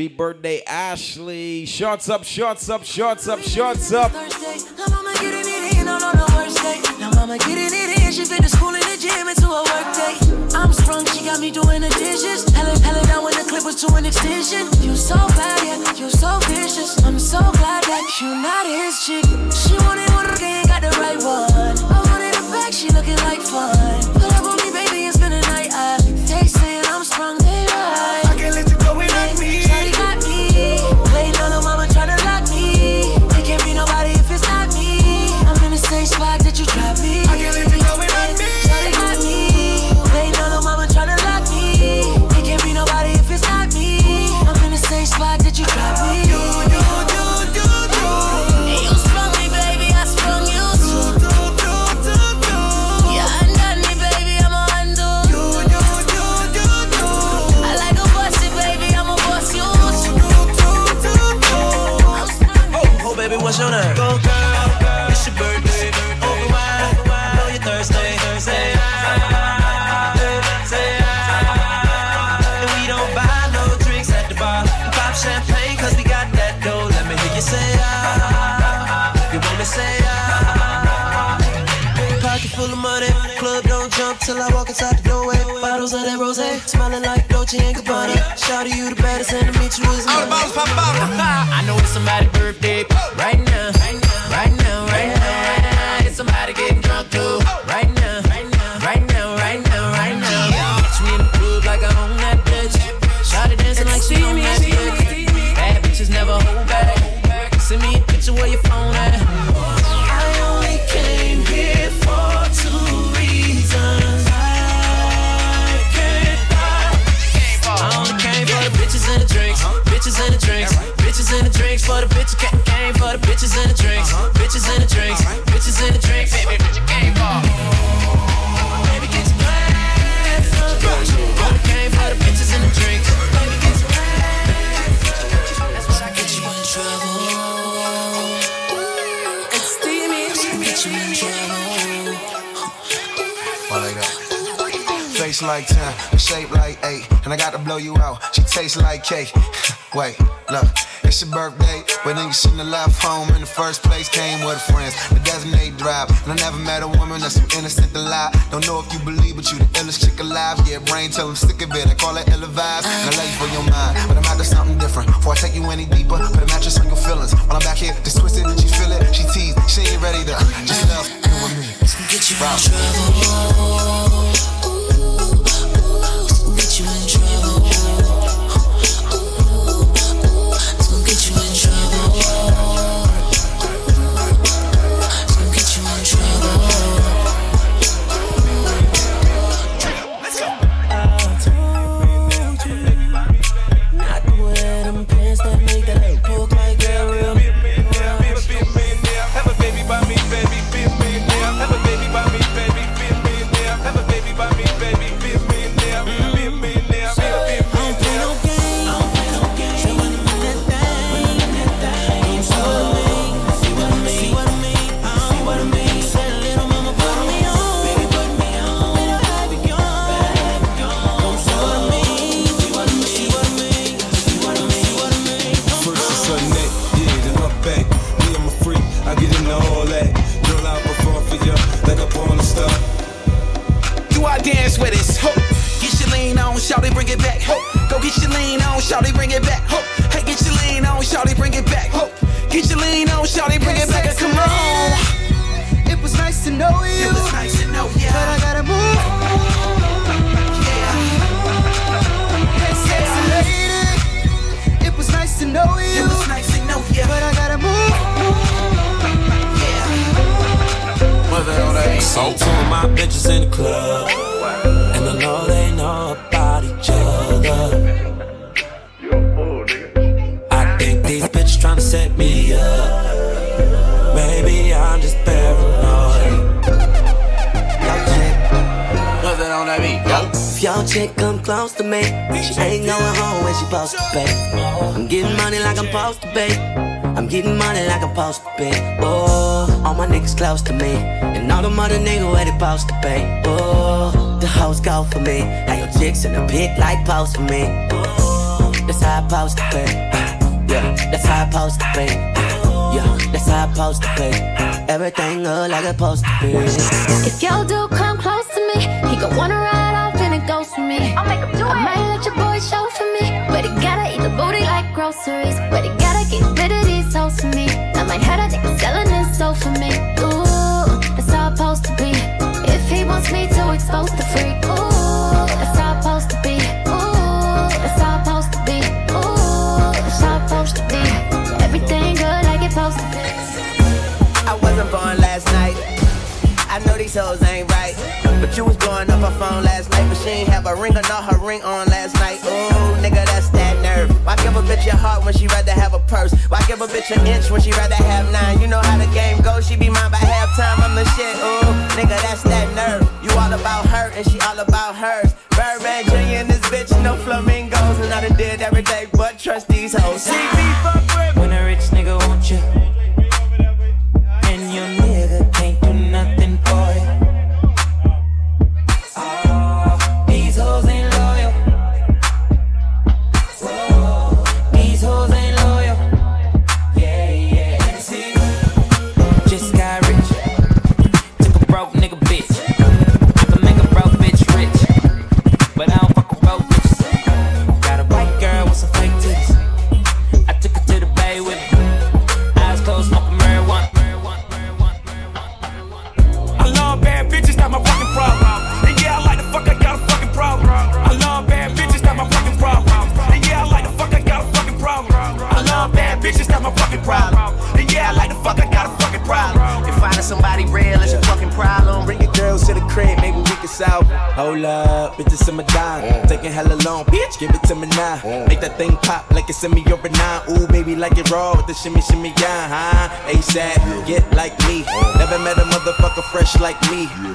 Happy birthday, Ashley. Shorts up, shorts up, shorts up, shorts up. like 10, a shape like 8, and I got to blow you out. She tastes like cake. Wait, look, it's your birthday, but then you shouldn't have left home in the first place. Came with friends, the designated drive, and I never met a woman that's so innocent to lie. Don't know if you believe, but you the illest chick alive. Yeah, brain tell them sick of it. I call it ill advised. And I love you for your mind, but I'm after something different. Before I take you any deeper, put a mattress on your feelings. While I'm back here, just twisted, she feel it, she teased, she ain't ready to uh, just love you with me. Get you in trouble. Ooh. lean on, shawty, bring it back. Ho. Hey, get your lean on, shawty, bring it back. Ho. Get your lean on, shawty, bring it back. Come on. It was nice to know you. It was nice to know you. But I gotta move. Yeah. Hey, sexy lady. It was nice to know you. It was nice to know you. But I gotta move. Mother on that. So two of my bitches in the club. And I know that. Chick come close to me, she ain't going home when she supposed to pay. I'm getting money like I'm supposed to pay. I'm getting money like I'm supposed to pay. Oh, all my niggas close to me, and all the mother niggas where they supposed to pay. Oh, the hoes go for me. Now your chicks in the pit like post for me. Oh, that's how I supposed to pay. Yeah, that's how I supposed to pay. Yeah, that's how I supposed to pay. Everything look like it's supposed to be. If y'all do come close to me, he gon' wanna groceries. But he gotta get rid of these hoes for me. I might have a nigga selling his soul for me. Ooh, that's how it's supposed to be. If he wants me to expose the freak, ooh, that's how it's supposed to be. Ooh, that's how it's supposed to be. Ooh, that's how it's supposed to be. Everything good like it's supposed to be. I wasn't born last night. I know these hoes ain't right. But you was blowing up her phone last night, but she ain't have a ring or not her ring on last night. Ooh, nigga, that's that. Why give a bitch your heart when she rather have a purse? Why give a bitch an inch when she rather have nine? You know how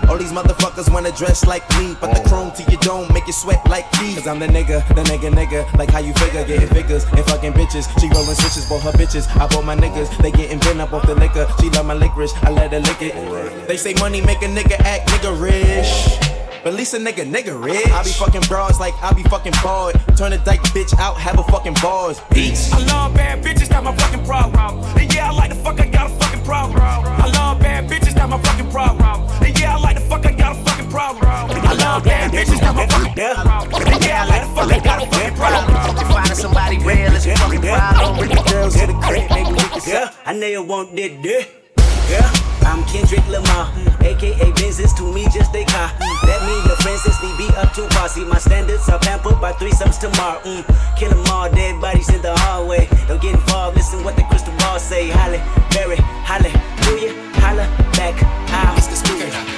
All these motherfuckers wanna dress like me. But the chrome to your dome make you sweat like me. Cause I'm the nigga, the nigga, nigga. Like how you figure, getting figures and fucking bitches. She rolling switches, bought her bitches. I bought my niggas, they getting bent up off the liquor. She love my licorice, I let her lick it. They say money make a nigga act nigga rich. But at least a nigga, nigga rich. I be fucking bras like I be fucking bored. Turn a dyke bitch out, have a fucking bars. Peace. I love bad bitches, not my fucking problem. And yeah, I like the fuck, I got a fucking problem. I love bad bitches, not my fucking problem. Love bad bitches, not my fucking problem. Yeah, I like the fuck, I got a fucking problem. If finding somebody real is your fucking problem, bring your girls to the crib, maybe we can Yeah, I know you want that dick. Yeah, I'm Kendrick Lamar, aka Benzes to me just a car. That mean your friends since they be up to posse. My standards are pampered by threesomes tomorrow. Mm. Kill 'em all, dead bodies in the hallway. Don't get involved, listen what the crystal ball say. Holly, Berry, hallelujah, holla back. Out. It's the spirit.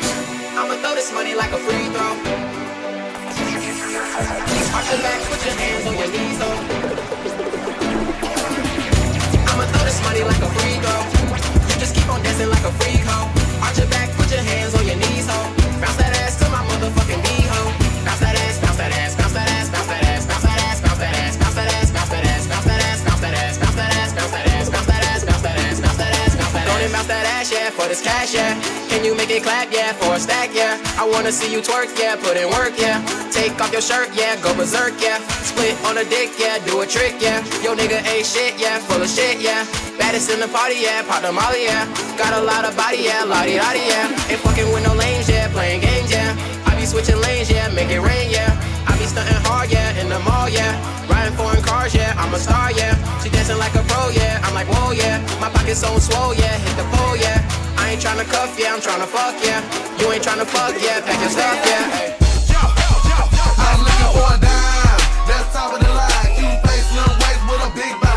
I'ma throw this money like a free throw. Arch your back, put your hands on your knees, though. I'ma throw this money like a free throw. You just keep on dancing like a freak hoe. Arch your back, put your hands on your knees, ho. For this cash, yeah. Can you make it clap, yeah, for a stack, yeah? I wanna see you twerk, yeah, put in work, yeah. Take off your shirt, yeah, go berserk, yeah. Split on a dick, yeah, do a trick, yeah. Yo nigga ain't shit, yeah, full of shit, yeah. Baddest in the party, yeah, pop the molly, yeah. Got a lot of body, yeah, lottie lottie, yeah. Ain't fucking with no lanes, yeah, playing games, yeah. I be switching lanes, yeah, make it rain, yeah. I be stunting hard, yeah, in the mall, yeah. Riding foreign cars, yeah, I'm a star, yeah. She dancing like a pro, yeah. I'm like, whoa, yeah. My pockets so swole, yeah. Hit the pole, yeah. I ain't tryna cuff, yeah, I'm tryna fuck, yeah. You ain't tryna fuck, yeah, pack your stuff, yeah. I'm looking for a dime, that's top of the line. Two face, little waist with a big body.